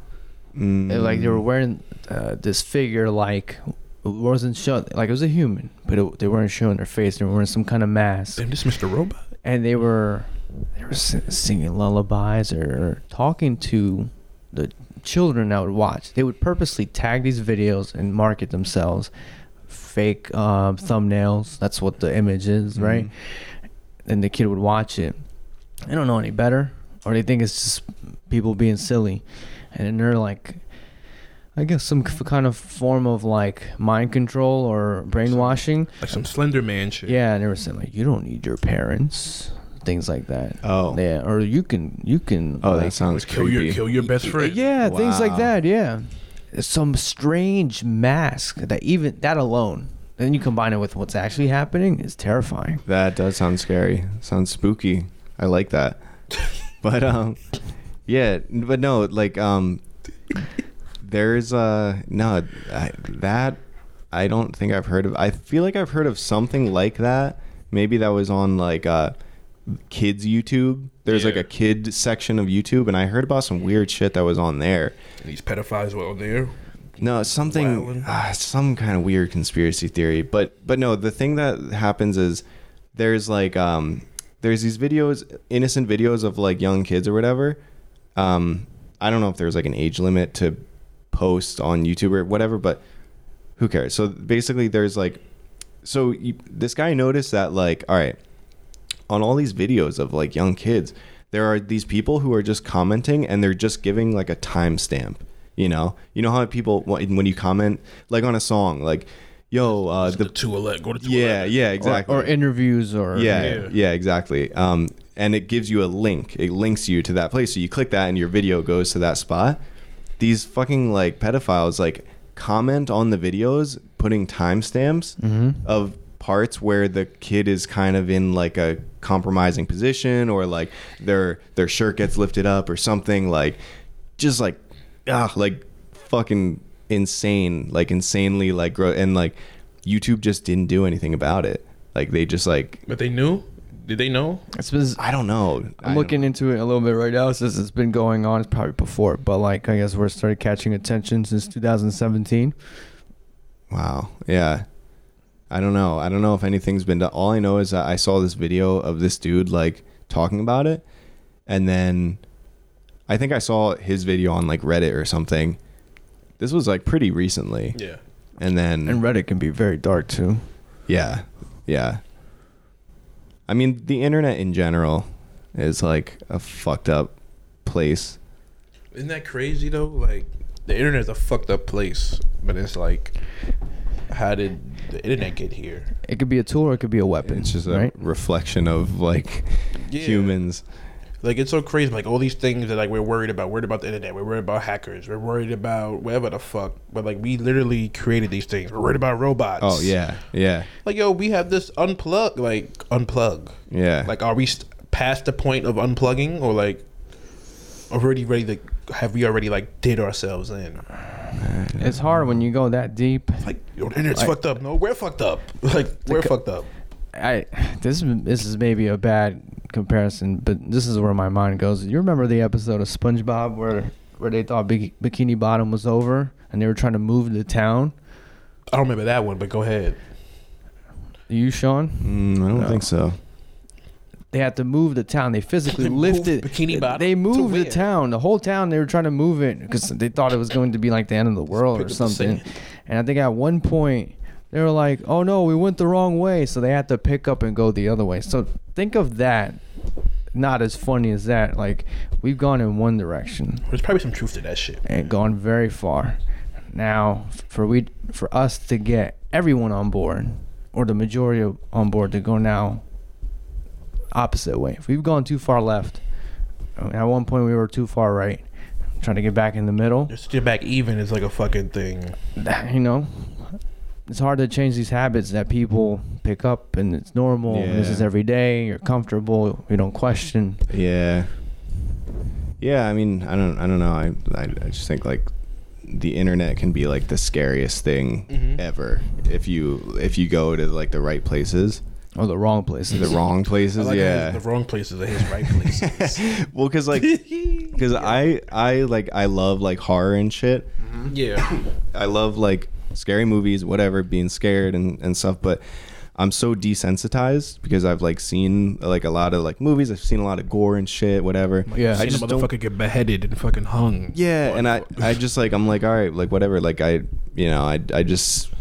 Mm, like they were wearing uh, this figure like it wasn't shown like it was a human, but it, they weren't showing their face. They were wearing some kind of mask, Damn, this Mr. Robot. and they were they were singing lullabies or talking to the children that would watch. They would purposely tag these videos and market themselves fake um, thumbnails. That's what the image is, right? And the kid would watch it. They don't know any better, or they think it's just people being silly, and then they're like, I guess some f- kind of form of like mind control or brainwashing. Like some Slender Man shit. Yeah, and they were saying like, you don't need your parents, things like that. Oh. Yeah, or you can you can. Oh, like, that sounds Kill creepy. your kill your best friend. yeah, things like that. Yeah, some strange mask that even that alone. Then you combine it with what's actually happening is terrifying. That does sound scary. Sounds spooky. I like that. but um, yeah, but no, like um, there's uh no I, that I don't think I've heard of. I feel like I've heard of something like that. Maybe that was on like uh kids YouTube. There's like a kid section of YouTube, and I heard about some weird shit that was on there. These pedophiles were on there. No, something, ah, some kind of weird conspiracy theory. But but no, the thing that happens is there's like um there's these videos, innocent videos of like young kids or whatever. Um, I don't know if there's like an age limit to post on YouTube or whatever, but who cares? So basically, there's like, so you, this guy noticed that like, all right, on all these videos of like young kids, there are these people who are just commenting and they're just giving like a timestamp. You know, you know how people when when you comment like on a song, like, yo, uh, The the two eleven. Go to two yeah, yeah, Or- exactly, Or, interviews or yeah, Yeah. yeah, exactly. Um, and it gives you a link. It links you to that place. So you click that, and your video goes to that spot. These fucking like pedophiles like comment on the videos, putting timestamps Mm-hmm. of parts where the kid is kind of in like a compromising position, or like their their shirt gets lifted up, or something like, just like, ah, like fucking insane, like insanely like gross, and like YouTube just didn't do anything about it. Like they just like But they knew. Did they know? It's been, I don't know. I I'm don't- looking into it a little bit right now since it's been going on. It's probably before, but like I guess we're started catching attention since 2017. Wow. Yeah. I don't know. I don't know if anything's been done. All I know is that I saw this video of this dude like talking about it, and then I think I saw his video on like Reddit or something. This was like pretty recently, Yeah. and then And Reddit can be very dark too. yeah, yeah. I mean, the internet in general is like a fucked up place. Isn't that crazy though? Like the internet's a fucked up place, but it's like, how did the internet get here? It could be a tool or it could be a weapon. It's just a right. reflection of like Yeah. humans. Like it's so crazy. Like all these things that like we're worried about. Worried about the internet. We're worried about hackers. We're worried about whatever the fuck. But like we literally created these things. We're worried about robots. Oh yeah, yeah, Like yo, we have this unplug. Like unplug. yeah. Like are we st- past the point of unplugging or like already ready to? Have we already like did ourselves in? It's hard when you go that deep. Like yo, the internet's Like- fucked up. No, we're fucked up. Like we're co- fucked up. I this is this is maybe a bad comparison, but this is where my mind goes. You remember the episode of SpongeBob where where they thought Bik- Bikini Bottom was over and they were trying to move the town? I don't remember that one, but go ahead. You, Sean? Mm, I don't No. think so. They had to move the town. They physically They lifted Bikini Bottom They to moved the town, the whole town. They were trying to move it because they thought it was going to be like the end of the world or something. And I think at one point they were like, "Oh no, we went the wrong way," so they had to pick up and go the other way. So think of that, not as funny as that. Like we've gone in one direction There's probably some truth to that shit. and gone very far. Now, for we for us to get everyone on board, or the majority of, on board to go now opposite way. If we've gone too far left, at one point we were too far right. Trying to get back in the middle, Just get back even is like a fucking thing. you know, it's hard to change these habits that people pick up, and it's normal. and This is every day. You're comfortable. You don't question. Yeah. Yeah, I mean, I don't, I don't know. I, I, I just think like the internet can be like the scariest thing Mhm. ever if you if you go to like the right places, Or the wrong places. the wrong places. like yeah. the wrong places are his right places. well, because like, because I I like I love like horror and shit. yeah. I love like scary movies, whatever, being scared and, and stuff, but I'm so desensitized because I've like seen like a lot of like movies, I've seen a lot of gore and shit, whatever. Yeah. I just a don't get beheaded and fucking hung. Yeah, and I I just like I'm like all right, like whatever, like I you know, I I just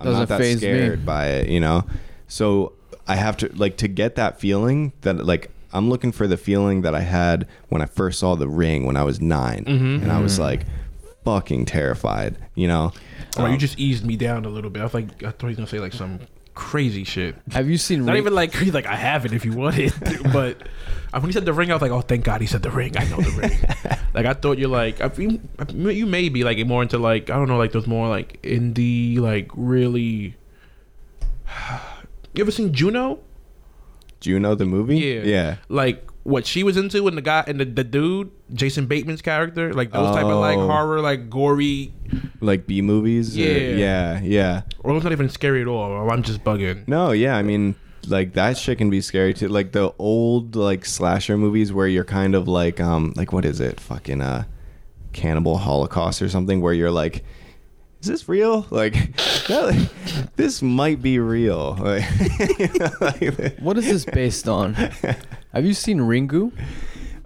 I'm Doesn't not that faze me. scared by it, you know. So I have to like to get that feeling that like I'm looking for the feeling that I had when I first saw The Ring when I was 9 Mhm. and I was like fucking terrified, you know. Oh, you just eased me down a little bit. I was like, I thought he was gonna say like some crazy shit. Have you seen? Not Ring- even like he's like I have it if you want it, but when he said the ring, I was like, oh, thank God he said the ring. I know the ring. like I thought you're like I mean, you may be like more into like I don't know like those more like indie like really. You ever seen Juno? Juno the movie? Yeah. Yeah. Like what she was into and the guy and the, the dude Jason Bateman's character, like those type of like Oh. horror, like gory, like B movies. or- Yeah. yeah, yeah. or it's not even scary at all. Or I'm just bugging. No, yeah, I mean, like that shit can be scary too. Like the old like slasher movies where you're kind of like um like what is it? Fucking uh Cannibal Holocaust or something where you're like is this real? Like, that- this might be real. Like, you know, like- What is this based on? Have you seen Ringu?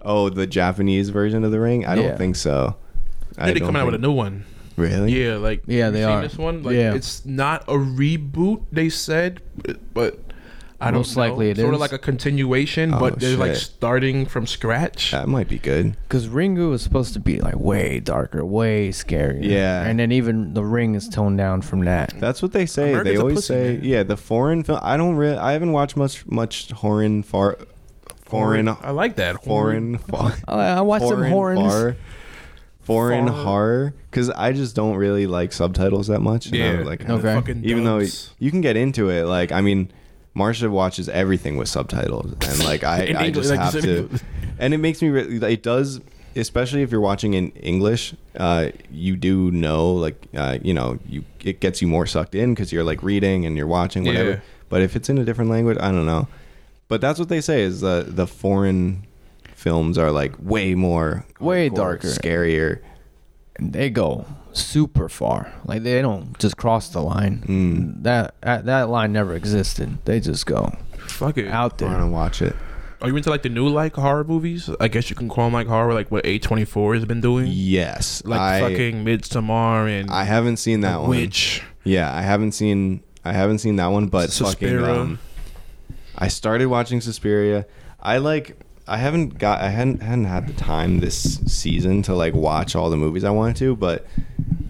oh, the Japanese version of the ring? I Yeah. don't think so. I Then they don't coming out with a think- new one. Really? Yeah, like Yeah, you they seen are. This one, like, Yeah. it's not a reboot. They said, but I don't Most know. likely it sort is. of like a continuation, Oh, but they're like shit. starting from scratch. That might be good. Because Ringu is supposed to be like way darker, way scarier. Yeah. And then even the ring is toned down from that. That's what they say. America's they a always pussy, say, man. yeah, the foreign film. I don't really. I haven't watched much much foreign far foreign I like that foreign far, I, watched some foreign horns. far- foreign Far- horror because I just don't really like subtitles that much. and I Yeah, like Okay. fucking even though you can get into it. Like I mean, Marsha watches everything with subtitles, and like I, In I English, just like you have said. to. And it makes me. Re- it does, especially if you're watching in English. Uh, you do know, like, uh, you know, you it gets you more sucked in because you're like reading and you're watching whatever. Yeah. But if it's in a different language, I don't know. But that's what they say is the the foreign films are like way more Way hardcore, darker. scarier. And they go super far. Like they don't just cross the line. Mm. That that that line never existed. They just go Fuck it. out I want there. to watch it. Are you into like the new like horror movies? I guess you can call them like horror, like what A24 has been doing. Yes, Like I, fucking Midsommar and I haven't seen that one. Witch. Yeah, I haven't seen I haven't seen that one, but fucking um, I started watching Suspiria. I like I haven't got I hadn't hadn't had the time this season to like watch all the movies I wanted to, but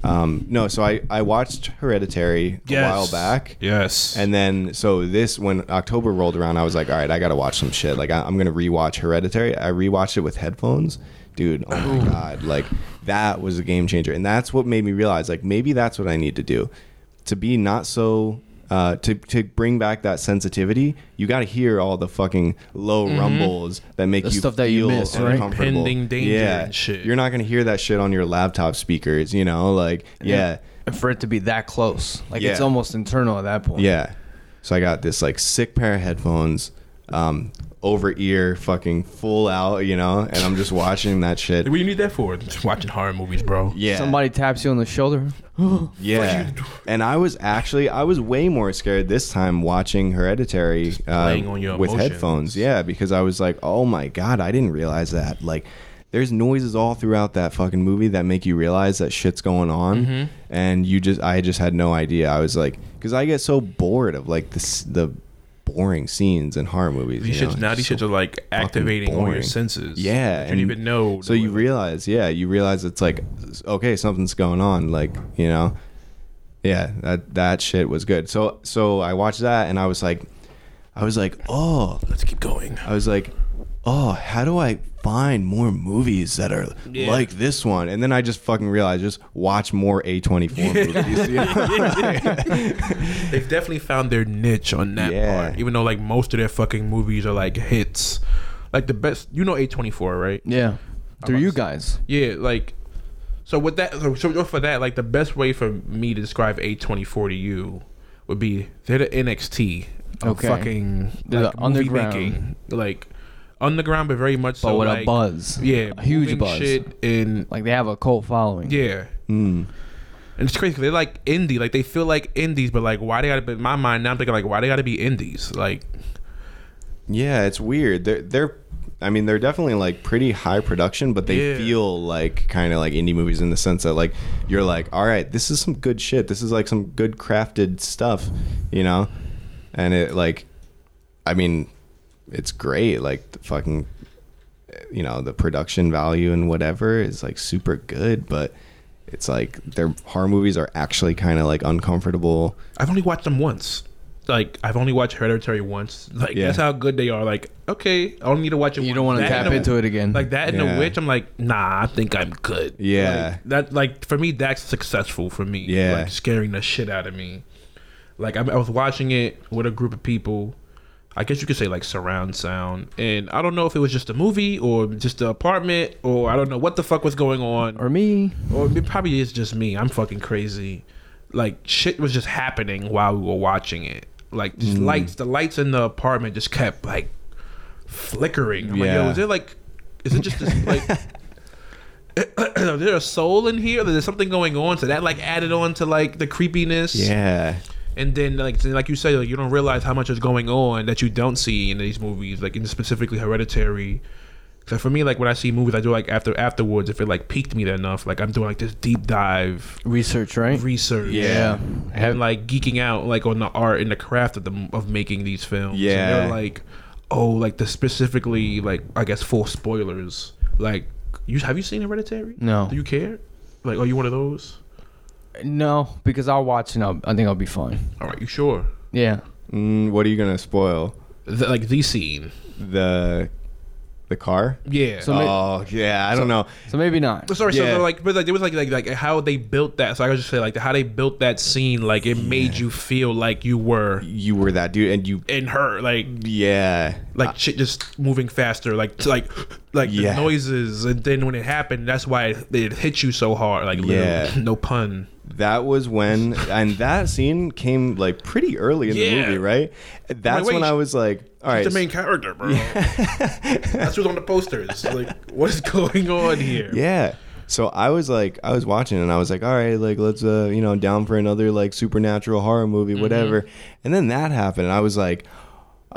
um no, so I I watched Hereditary a while back. Yes. And then, so this when October rolled around, I was like, all right, I gotta watch some shit. Like, I, I'm gonna rewatch Hereditary. I rewatched it with headphones, dude. Oh my god, like that was a game changer, and that's what made me realize, like, maybe that's what I need to do to be not so. Uh, to to bring back that sensitivity, you got to hear all the fucking low rumbles that make The you stuff that you feel miss, right? uncomfortable. Impending danger yeah, and shit. You're not gonna hear that shit on your laptop speakers, you know. Like, yeah. And for it to be that close, like it's almost internal at that point. Yeah. So I got this like sick pair of headphones, um, over ear, fucking full out, you know, and I'm just watching that shit. what do you need that for? Just watching horror movies, bro. Yeah. Somebody taps you on the shoulder. Yeah. And I was actually I was way more scared this time watching Hereditary uh, on your with emotions. headphones. Yeah, because I was like, "Oh my god, I didn't realize that." Like there's noises all throughout that fucking movie that make you realize that shit's going on Mm-hmm. and you just I just had no idea. I was like cuz I get so bored of like this the boring scenes in horror movies. You know? shits now these so shits are like activating all your senses. Yeah, You and even know. So you realize, yeah, you realize it's like, okay, something's going on. Like, you know, yeah, that that shit was good. So so I watched that and I was like, I was like, oh, Let's keep going. I was like, oh, how do I find more movies that are Yeah. like this one? And then I just fucking realized, just watch more A24 movies. you know? They've definitely found their niche on that Yeah. part. Even though like most of their fucking movies are like hits. Like the best, you know, A24, right? Yeah. Through you about to guys. Yeah, like so with that so, so for that, like the best way for me to describe A24 to you would be they're the NXT of Okay. fucking They're like, the movie underground. making. Like underground but very much But so with like, a buzz. Yeah, A huge buzz. shit in Like they have a cult following. yeah. Mm. And it's crazy. 'cause They're like indie. Like they feel like indies, but like why they gotta be in my mind now I'm thinking like why they gotta be indies? Like Yeah, it's weird. They're they're I mean, they're definitely like pretty high production, but they Yeah. feel like kind of like indie movies in the sense that like you're like, all right, this is some good shit. This is like some good crafted stuff, you know? And it like, I mean, it's great. Like the fucking, you know, the production value and whatever is like super good, but it's like their horror movies are actually kind of like uncomfortable. I've only watched them once. Like I've only watched Hereditary once. Like Yeah. that's how good they are. Like okay, I don't need to watch it. You once. don't want to tap and the- into it again. Like that and Yeah. the witch. I'm like, nah, I think I'm good. Yeah. Like, that like for me, that's successful for me. Yeah. like scaring the shit out of me. Like I, I was watching it with a group of people, I guess you could say like surround sound. And I don't know if it was just a movie or just the apartment or I don't know what the fuck was going on. Or me. Or it probably is just me. I'm fucking crazy. Like shit was just happening while we were watching it. Like just mm. lights, the lights in the apartment just kept like flickering. I'm like, yo, Yeah. is it like, is it just this like? is there a soul in here? There's something going on. So that like added on to like the creepiness. Yeah. And then like like you said, like you don't realize how much is going on that you don't see in these movies, like in specifically Hereditary. So for me, like when I see movies, I do like after afterwards if it like piqued me enough, like I'm doing like this deep dive Research, right? research, Yeah. and like geeking out like on the art and the craft of the of making these films. And Yeah. they're like, oh, like the specifically like I guess full spoilers. Like, you have you seen Hereditary? No. Do you care? Like, are you one of those? No, because I'll watch and I'll, I think I'll be fine. All right, you sure? Yeah. Mm, what are you gonna spoil? The, like the scene. The the car? Yeah. So ma- oh yeah, I don't know. So maybe not. Sorry, Yeah. so like, but like, it was like, like, like how they built that. So I could just say like how they built that scene. Like it made you feel like you were You were that dude, and you in her. Like, yeah, like shit just moving faster. Like, to, like, like Yeah. the noises. And then when it happened, that's why it, it hit you so hard. Like, Yeah. no pun. that was when, and that scene came like pretty early in Yeah. the movie, right? That's wait, when I was like, all right, She's the main character, bro. that's who's on the posters. Like, what is going on here? Yeah. So I was like, I was watching and I was like, all right, like let's, uh, you know, down for another like supernatural horror movie, Mm-hmm. whatever. And then that happened, and I was like,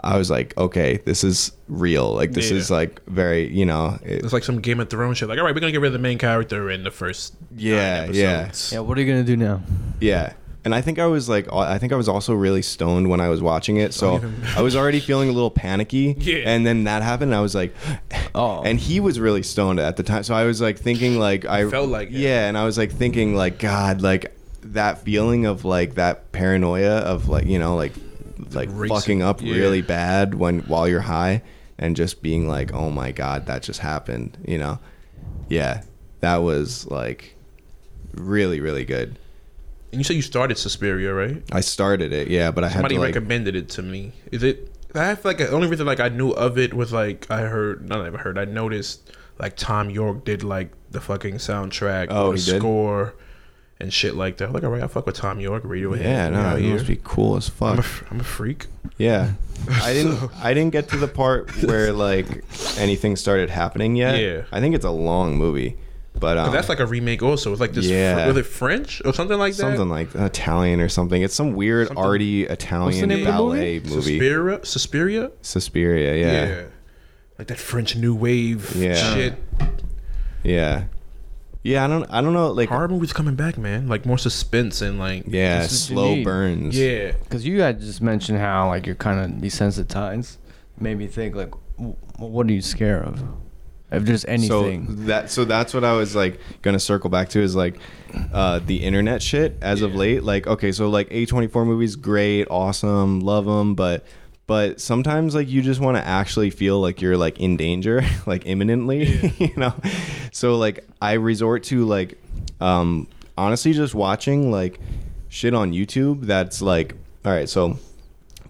I was like, okay, this is real. Like this Yeah. is like very, you know, it- It's like some Game of Thrones shit. Like, all right, we're gonna get rid of the main character in the first nine Yeah, yeah. Yeah, what are you gonna do now? yeah. And I think I was like, I think I was also really stoned when I was watching it. So I was already feeling a little panicky. Yeah. And then that happened, and I was like, Oh. and he was really stoned at the time. So I was like thinking, like, I Felt like it. yeah. And I was like thinking, like, God, like that feeling of like that paranoia of like, you know, like, like Racing. fucking up Yeah. really bad when while you're high and just being like, oh my God, that just happened, you know? Yeah. That was like really, really good. And you said you started Suspiria, right? I started it, yeah, but I had Somebody to like, recommended it to me. Is it? I feel like the only reason like I knew of it was like I heard, not I heard. I noticed like Thom Yorke did like the fucking soundtrack, Oh, or the he did? score, and shit like that. I'm like, all right, I fuck with Thom Yorke, Radiohead. yeah, no, here. must be cool as I'm a, fuck. I'm a freak. Yeah. I didn't I didn't get to the part where like anything started happening yet. Yeah. I think it's a long movie. But um, But that's like a remake also. It's like this. Yeah. Yeah. was it French or something like that? something like Italian or something. It's some weird Something- arty Italian name of the ballet movie. Suspiria. Suspiria. Suspiria, yeah. Yeah. Like that French new wave Yeah. shit. Yeah. Yeah, I don't I don't know like Horror movies coming back, man. Like more suspense and like yeah, This is what you slow burns. yeah. Because you guys just mentioned how like you're kind of desensitized. Made me think like, w- what are you scared of? If there's anything. So that so that's what I was like gonna circle back to is like uh, the internet shit as of late. Like okay, so like A twenty four movies, great, awesome, love them, but but sometimes like you just want to actually feel like you're like in danger, like imminently, you know. So like I resort to like um honestly just watching like shit on YouTube that's like all right, so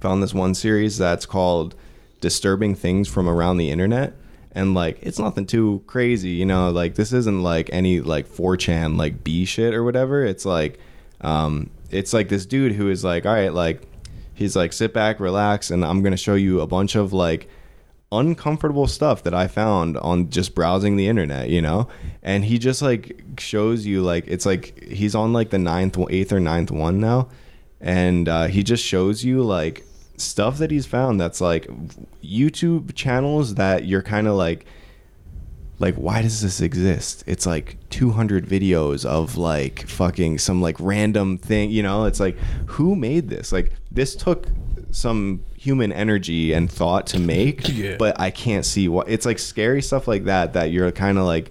found this one series that's called disturbing things from around the internet and like it's nothing too crazy you know? Like this isn't like any like 4chan like b shit or whatever. It's like um it's like this dude who is like all right like he's like sit back relax and i'm gonna show you a bunch of like uncomfortable stuff that i found on just browsing the internet you know? And he just like shows you like it's like he's on like the ninth eighth or ninth one now. And uh, he just shows you like stuff that he's found that's like YouTube channels that you're kind of like like why does this exist? It's like 200 videos of like fucking some like random thing you know? It's like who made this? Like this took some human energy and thought to make Yeah. but i can't see what it's like scary stuff like that that you're kind of like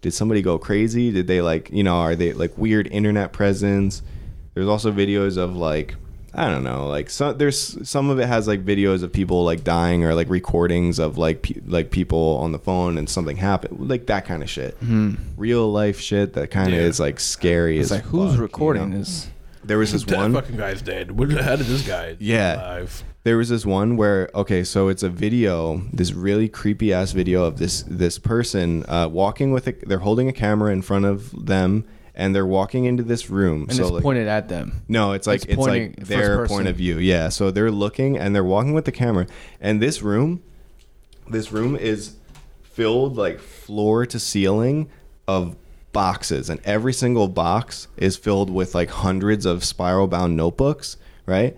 did somebody go crazy? Did they like you know are they like weird internet presence? There's also videos of like I don't know, like some there's some of it has like videos of people like dying or like recordings of like pe- like people on the phone and something happened, like that kind of shit. Real life shit that kind of Yeah. is like scary. it's as like who's fuck, you recording know? this? there was this that one fucking guy's dead. What, how did this guy? Yeah. Alive? there was this one where okay so it's a video this really creepy ass video of this this person uh, walking with a they're holding a camera in front of them and they're walking into this room. And so it's like pointed at them. no it's like It's it's, like their point of view. Yeah so they're looking and they're walking with the camera. And this room this room is filled like floor to ceiling of boxes. And every single box is filled with like hundreds of spiral bound notebooks right?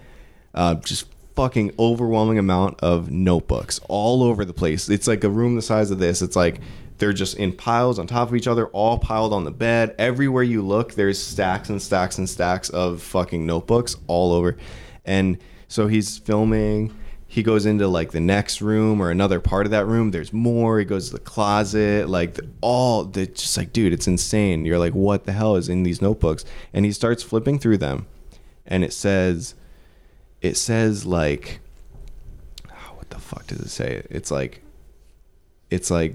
Uh, just fucking overwhelming amount of notebooks all over the place. It's like a room the size of this. It's like they're just in piles on top of each other all piled on the bed. Everywhere you look there's stacks and stacks and stacks of fucking notebooks all over. And so he's filming. He goes into like the next room or another part of that room. There's more. He goes to the closet. Like the, all the just like dude it's insane. You're like what the hell is in these notebooks? And he starts flipping through them. And it says it says like oh, what the fuck does it say? It's like it's like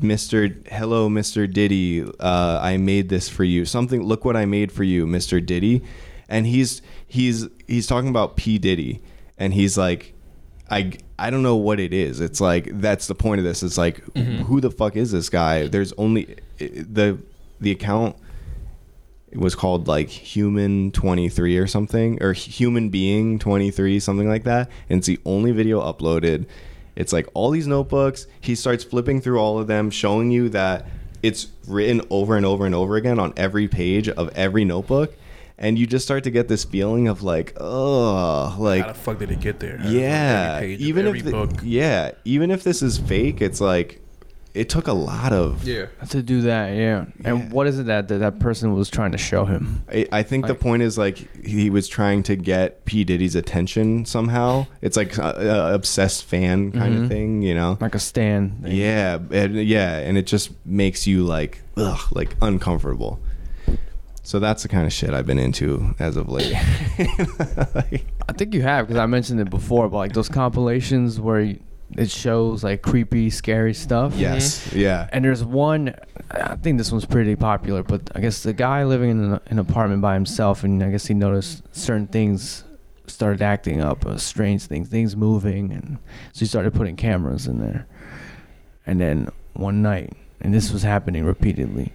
Mr. Hello, Mr. Diddy. Uh, I made this for you. Something. Look what I made for you, Mr. Diddy. And he's he's he's talking about P Diddy, and he's like, I I don't know what it is. It's like that's the point of this. It's like who the fuck is this guy? There's only the the account it was called like human 23 or something or human being 23 something like that and it's the only video uploaded it's like all these notebooks he starts flipping through all of them showing you that it's written over and over and over again on every page of every notebook and you just start to get this feeling of like oh like How the fuck did it get there? Yeah every page of even if the, book. yeah even if this is fake it's like it took a lot of Yeah. To do that, yeah. Yeah. And what is it that that, that person was trying to show him? I, I think the point is like he was trying to get P Diddy's attention somehow. It's like a, a obsessed fan kind Mhm. of thing, you know? Like a stan thing. Yeah, and, yeah, and it just makes you like ugh, like uncomfortable. So that's the kind of shit I've been into as of late. Like, I think you have because I mentioned it before, but like those compilations where you, it shows like creepy, scary stuff. yes, yeah, And there's one, I think this one's pretty popular, but I guess the guy living in an, an apartment by himself, and I guess he noticed certain things started acting up, uh, strange things, things moving, and so he started putting cameras in there. And then one night, and this was happening repeatedly,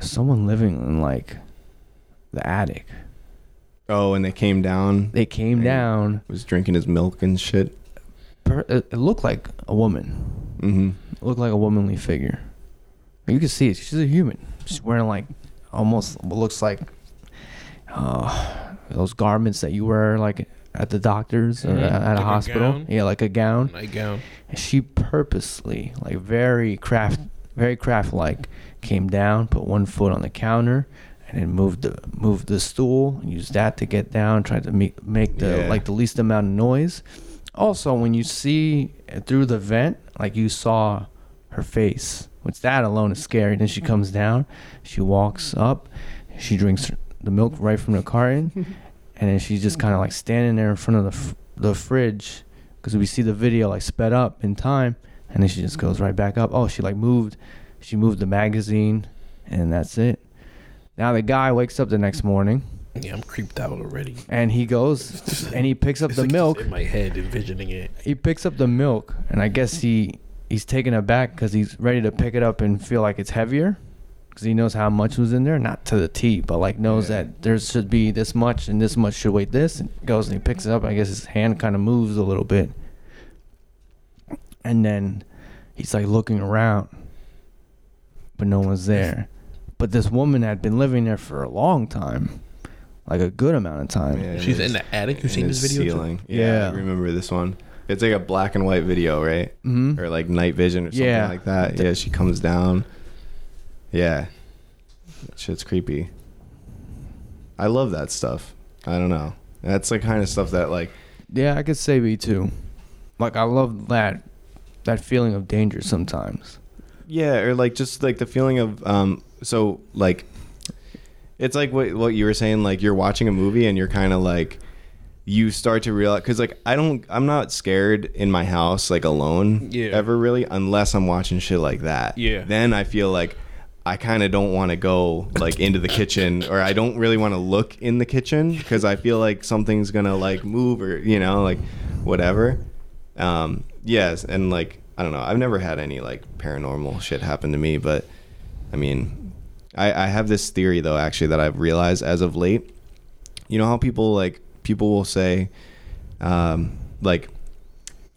someone living in like the attic. Oh, and they came down. They came Right. down. Was drinking his milk and shit. Per, it, it looked like a woman. Mm-hmm. It looked like a womanly figure. You can see it. She's a human. She's wearing like almost what looks like uh, those garments that you wear like at the doctor's or Mhm. at, at Like a a hospital. gown? Yeah, like a gown. Nightgown. And she purposely, like very craft, very craft like, came down, put one foot on the counter, and then moved the moved the stool, and used that to get down, tried to make make the Yeah. like the least amount of noise. Also, when you see through the vent, like you saw her face, which that alone is scary. Then she comes mm-hmm. down, she walks up, she drinks the milk right from the carton, and then she's just kind of like standing there in front of the the fridge because we see the video like sped up in time, and then she just goes right back up. Oh, she like moved, she moved the magazine, and that's it. Now the guy wakes up the next morning Yeah, I'm creeped out already. and he goes and he picks up It's the like milk. in my head, envisioning it. He picks up the milk, and I guess he he's taking it back because he's ready to pick it up and feel like it's heavier because he knows how much was in there, not to the T, but like knows that there should be this much and this much should weigh this. And goes and he picks it up. I guess his hand kind of moves a little bit, and then he's like looking around, but no one's there. But this woman had been living there for a long time, like a good amount of time. Yeah, She's in the attic. You've seen this video? too? Yeah, Yeah. I remember this one. It's like a black and white video, right? Mm-hmm. Or like night vision or something Yeah. like that. Yeah, she comes down. Yeah. That shit's creepy. I love that stuff. I don't know. That's the kind of stuff that like Yeah, I could say me too. Like I love that that feeling of danger sometimes. Yeah, or like just like the feeling of um so like it's like what what you were saying like you're watching a movie and you're kind of like you start to realize cuz like I don't I'm not scared in my house like alone Yeah. ever really unless I'm watching shit like that. Yeah. Then I feel like I kind of don't want to go like into the kitchen or I don't really want to look in the kitchen because I feel like something's gonna like move or you know like whatever. Um, yes, and like I don't know. I've never had any like paranormal shit happen to me, but I mean, I, I have this theory though actually that I've realized as of late. You know how people like people will say, um, like,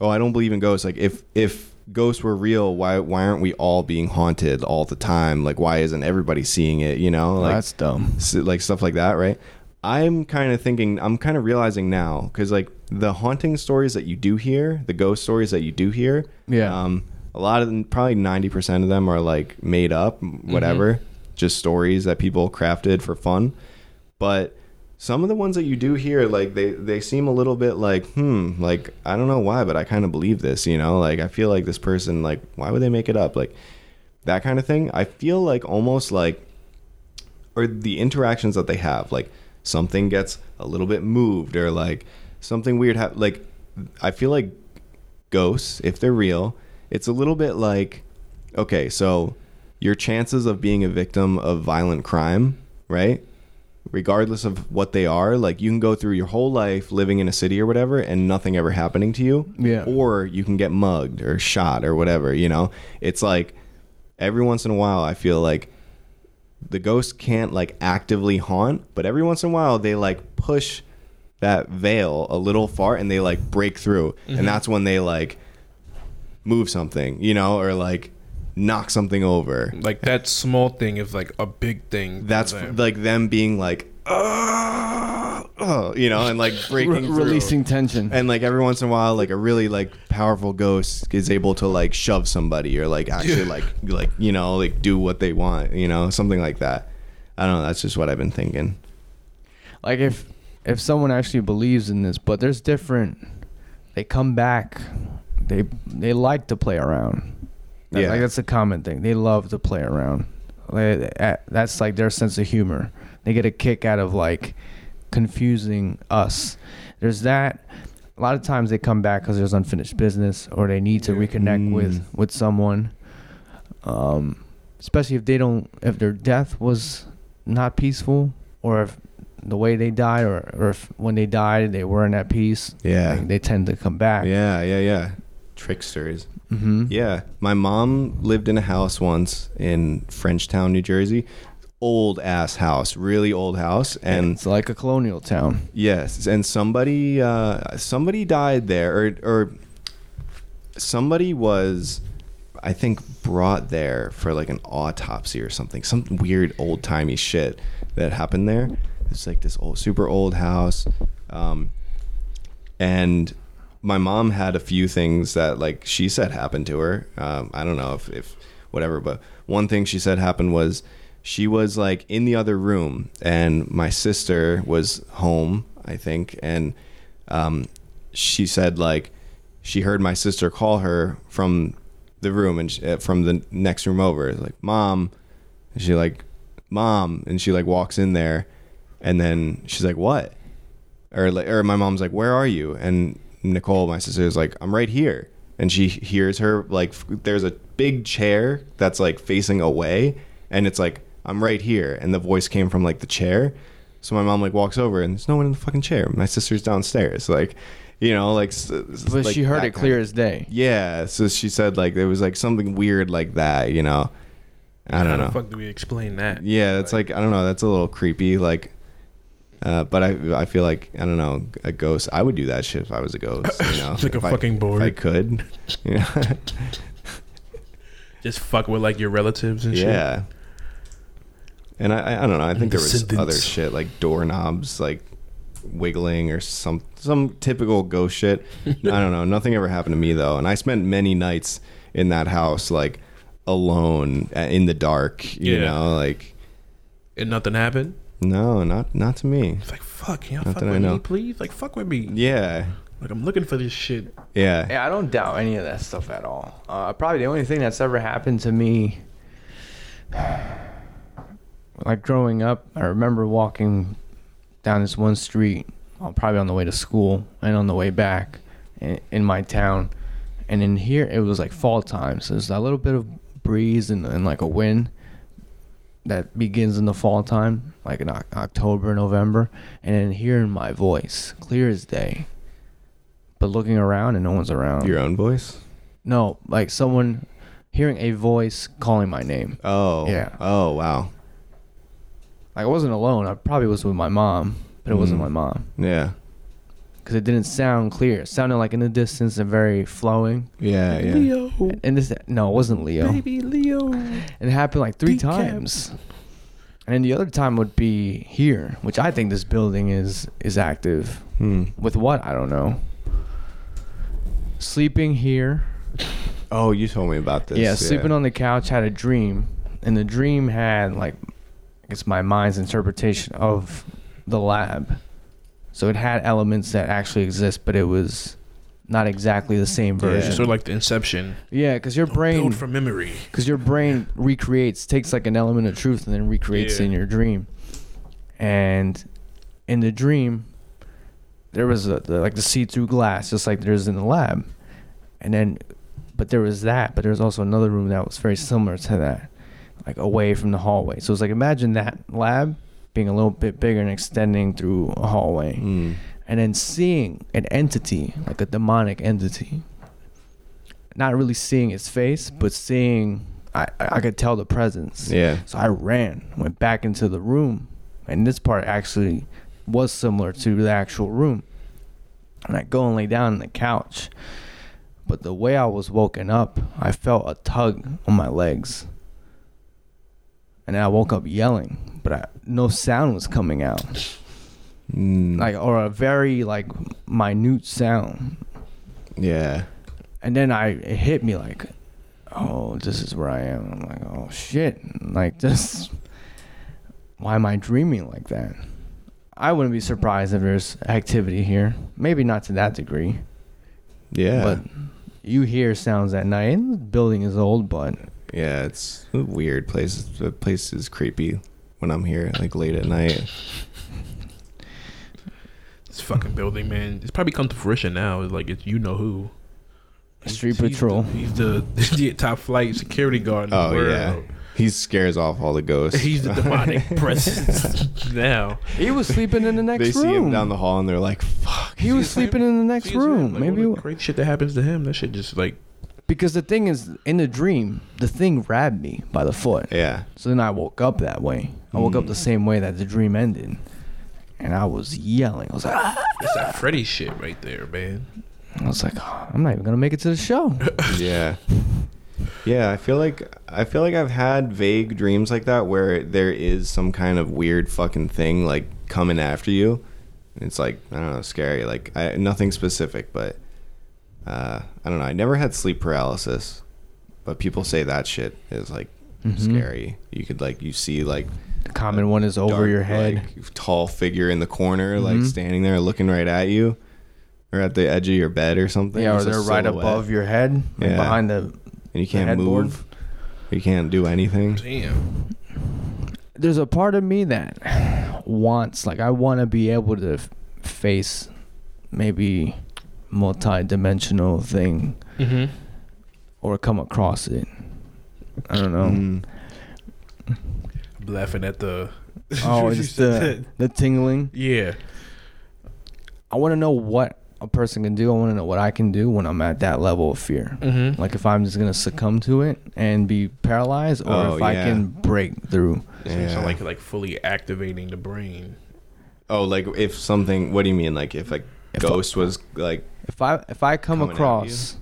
oh, I don't believe in ghosts. Like if if ghosts were real, why why aren't we all being haunted all the time? Like why isn't everybody seeing it? You know, like That's dumb. like stuff like that, right? I'm kind of thinking, I'm kind of realizing now, because like the haunting stories that you do hear, the ghost stories that you do hear, Yeah. um, a lot of them, probably 90% of them are like made up, whatever, just stories that people crafted for fun. But some of the ones that you do hear, like they, they seem a little bit like, hmm, like I don't know why, but I kind of believe this, you know? Like I feel like this person, like, why would they make it up? Like that kind of thing. I feel like almost like or the interactions that they have like something gets a little bit moved or like something weird hap- like i feel like ghosts if they're real it's a little bit like okay so your chances of being a victim of violent crime right regardless of what they are like you can go through your whole life living in a city or whatever and nothing ever happening to you Yeah. or you can get mugged or shot or whatever you know it's like every once in a while i feel like the ghost can't like actively haunt, but every once in a while they like push that veil a little far and they like break through. And mm-hmm. that's when they like move something, you know, or like knock something over. Like that small thing is like a big thing. That's them. like them being like, oh, oh, you know, and like breaking Re- through. releasing tension. And like every once in a while, like a really like powerful ghost is able to like shove somebody or like actually like like you know like do what they want, you know, something like that. I don't know. That's just what I've been thinking. like if if someone actually believes in this, but there's different. They come back. They they like to play around. That- Yeah. like that's a common thing. They love to play around. Like, that's like their sense of humor. They get a kick out of like confusing us. There's that. A lot of times they come back because there's unfinished business or they need to reconnect with Mm. with someone. Um, especially if they don't, if their death was not peaceful, or if the way they died, or, or if when they died they weren't at peace. Yeah. like, they tend to come back. Yeah, yeah, yeah. Tricksters. Mm-hmm. Yeah. My mom lived in a house once in Frenchtown, New Jersey. Old ass house, really old house, and it's like a colonial town. Yes, and somebody uh, somebody died there, or or somebody was, I think, brought there for like an autopsy or something. Some weird old timey shit that happened there. It's like this old, super old house, um, and my mom had a few things that like she said happened to her. Um, I don't know if if whatever, but one thing she said happened was she was like in the other room and my sister was home i think and um, she said like she heard my sister call her from the room and she, uh, from the next room over like mom and she like mom and she like walks in there and then she's like what or like or my mom's like where are you and nicole my sister is like i'm right here and she hears her like f- there's a big chair that's like facing away and it's like i'm right here and the voice came from like the chair so my mom like walks over and there's no one in the fucking chair my sister's downstairs like you know like s- s- But like she heard that it kind clear of- as day. yeah so she said like there was like something weird like that you know i don't the know fuck do we explain that? yeah, it's like I don't know. That's a little creepy. Like, uh, but I I feel like I don't know a ghost. I would do that shit if I was a ghost. You know, Like a if I- fucking If I board. could. Yeah. Just fuck with like your relatives and shit. yeah. And I I I don't know. I think there was other shit like doorknobs like wiggling or some some typical ghost shit. I don't know. Nothing ever happened to me though, and I spent many nights in that house like alone uh, in the dark. You Yeah. know, like And nothing happened. No, not not to me. It's like fuck, can y'all Not fuck that I with know. me, please? Like fuck with me. Yeah. Like I'm looking for this shit. Yeah. Yeah, I don't doubt any of that stuff at all. Uh, probably the only thing that's ever happened to me, like growing up, I remember walking down this one street, probably on the way to school and on the way back in, in my town. And in here, it was like fall time, so there's a little bit of breeze and, and like a wind. That begins in the fall time, like in Oc- October, November, and then hearing my voice clear as day, but looking around and no one's around. Your own voice? no, like someone hearing a voice calling my name. Oh. Yeah. Oh, wow. Like I wasn't alone. I probably was with my mom, but it wasn't Mm. my mom Yeah. Because it didn't sound clear. It sounded like in the distance and very flowing. Yeah, yeah. Leo, And this, no, it wasn't Leo. baby Leo. And it happened like three Decaf. times. And then the other time would be here, which I think this building is is active. Hmm. With what? I don't know. Sleeping here. Oh, you told me about this. yeah, sleeping on the couch had a dream. And the dream had like I guess my mind's interpretation of the lab. So it had elements that actually exist, but it was not exactly the same Yeah. version. So like the Inception. yeah, because your brain build from memory. because your brain recreates takes like an element of truth and then recreates Yeah. in your dream and in the dream there was a, the, like the see-through glass just like there's in the lab and then but there was that but there was also another room that was very similar to that like away from the hallway so it's like imagine that lab being a little bit bigger and extending through a hallway Hmm. and then seeing an entity, like a demonic entity. Not really seeing its face, but seeing, I, I I could tell the presence. Yeah. So I ran, went back into the room, and this part actually was similar to the actual room. And I go and lay down on the couch. But the way I was woken up, I felt a tug on my legs. And I woke up yelling, but I, no sound was coming out. Mm. like or a very like minute sound. Yeah. and then i it hit me like oh this is where i am. I'm like oh shit. Like this why am i dreaming like that? I wouldn't be surprised if there's activity here. Maybe not to that degree. Yeah. but you hear sounds at night. And the building is old but yeah, it's a weird place. The place is creepy when I'm here, like late at night. This fucking building, man. It's probably come to fruition now. It's like it's you know who. Street He's patrol. The, he's the, the top flight security guard. In the Oh world. yeah. He scares off all the ghosts. He's the demonic presence now. he was sleeping in the next they room see him down the hall and they're like, "Fuck." he was See his sleeping in the next See room like, maybe all the crazy shit that happens to him. That shit just like Because the thing is, in the dream, the thing grabbed me by the foot. Yeah. So then I woke up that way. I woke up Mm. the same way that the dream ended. And I was yelling. I was like, "Ah!" it's that Freddy shit right there, man. I was like, "Oh, I'm not even gonna make it to the show. yeah yeah i feel like i feel like i've had vague dreams like that where there is some kind of weird fucking thing like coming after you and it's like i don't know scary like I, nothing specific but uh i don't know i never had sleep paralysis but people say that shit is like Mhm. scary you could like you see like The common one is over dark, your head. like, tall figure in the corner like Mhm. standing there looking right at you or at the edge of your bed or something yeah, or they're right above your head, like Yeah. behind the. and you can't move. You can't do anything. Damn. There's a part of me that wants, like, I want to be able to f- face maybe multi-dimensional thing Mm-hmm. or come across it. I don't know. Mm. I'm laughing at the. Oh, You just the the tingling. Yeah. I want to know what a person can do. I want to know what I can do when I'm at that level of fear. Mm-hmm. Like if I'm just gonna succumb to it and be paralyzed, or Oh, if I can break through. Yeah. Yeah. like like fully activating the brain. Oh, like if something. What do you mean? Like if a If ghost was like. If I if I come Coming across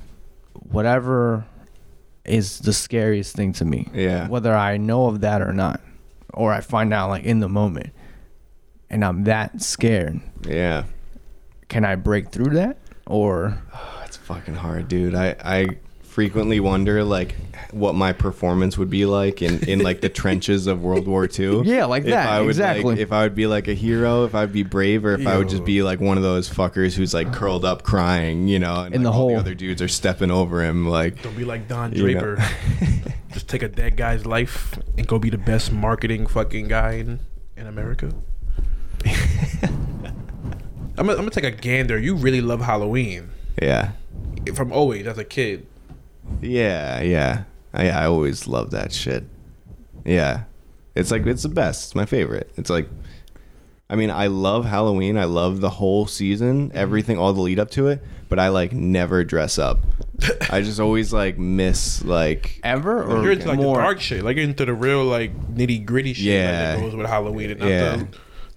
whatever is the scariest thing to me, Yeah. whether I know of that or not, or I find out like in the moment, and I'm that scared, Yeah. can I break through that? Or Oh, it's fucking hard, dude. I I frequently wonder like what my performance would be like in in like the trenches of World War II. Yeah, like If that, I would, exactly. Like, if I would be like a hero, if I'd be brave, or if I would just be like one of those fuckers who's like curled up crying, you know, and In like, the all hole. the other dudes are stepping over him, like. Don't be like Don You know. Draper. Just take a dead guy's life and go be the best marketing fucking guy in, in America. I'm gonna, I'm gonna take a gander. You really love Halloween Yeah. from always as a kid. Yeah, yeah. I I always love that shit. Yeah. It's like it's the best. It's my favorite. It's like I mean, I love Halloween. I love the whole season, Mm-hmm. everything, all the lead up to it, but I like never dress up. I just always like miss like Ever or You're into like more? the dark shit, like you're into the real like nitty gritty shit like, that goes with Halloween and not Yeah. the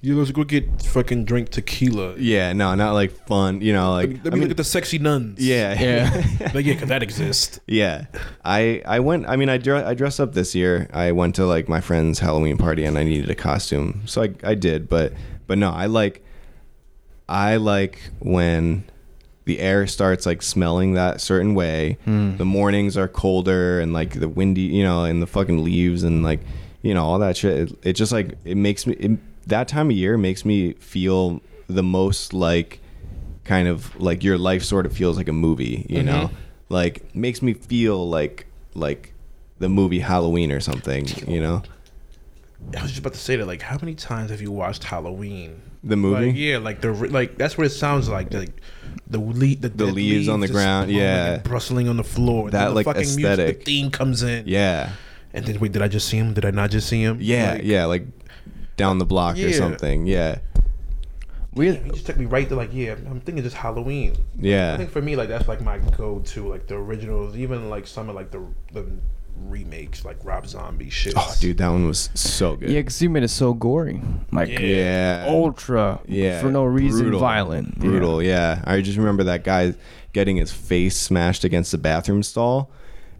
you let's go get fucking drink tequila. yeah, no, not like fun, you know, like Let me, I mean, look at the sexy nuns. yeah. Yeah. like yeah, because that exists. Yeah, I I went. I mean, I dre- I dressed up this year. I went to like my friend's Halloween party, and I needed a costume, so I I did. But but no, I like I like when the air starts like smelling that certain way. Hmm. The mornings are colder and like the windy, you know, and the fucking leaves and like you know all that shit. It, it just like it makes me it, that time of year makes me feel the most like kind of like your life sort of feels like a movie, you mm-hmm. know? Like makes me feel like like the movie Halloween or something, you know? I was just about to say that. Like, how many times have you watched Halloween? The movie? Like, yeah, like the like that's what it sounds like. Like the the, The dead leaves on the ground, yeah. and bristling on the floor. That, the like, fucking music, aesthetic. the theme comes in. Yeah. And then wait, did I just see him? Did I not just see him? Yeah, Like, yeah, like down the block or Yeah. something. Yeah. we He just took me right to like, yeah, I'm thinking just Halloween. Yeah. I Yeah. think for me, like that's like my go-to, like the originals, even like some of like the the remakes, like Rob Zombie shit. Oh, dude, that one was so good. yeah, because you made it so gory, like Yeah. Yeah. ultra, Yeah. for no reason, Brutal. violent, Yeah. Brutal, yeah. I just remember that guy getting his face smashed against the bathroom stall.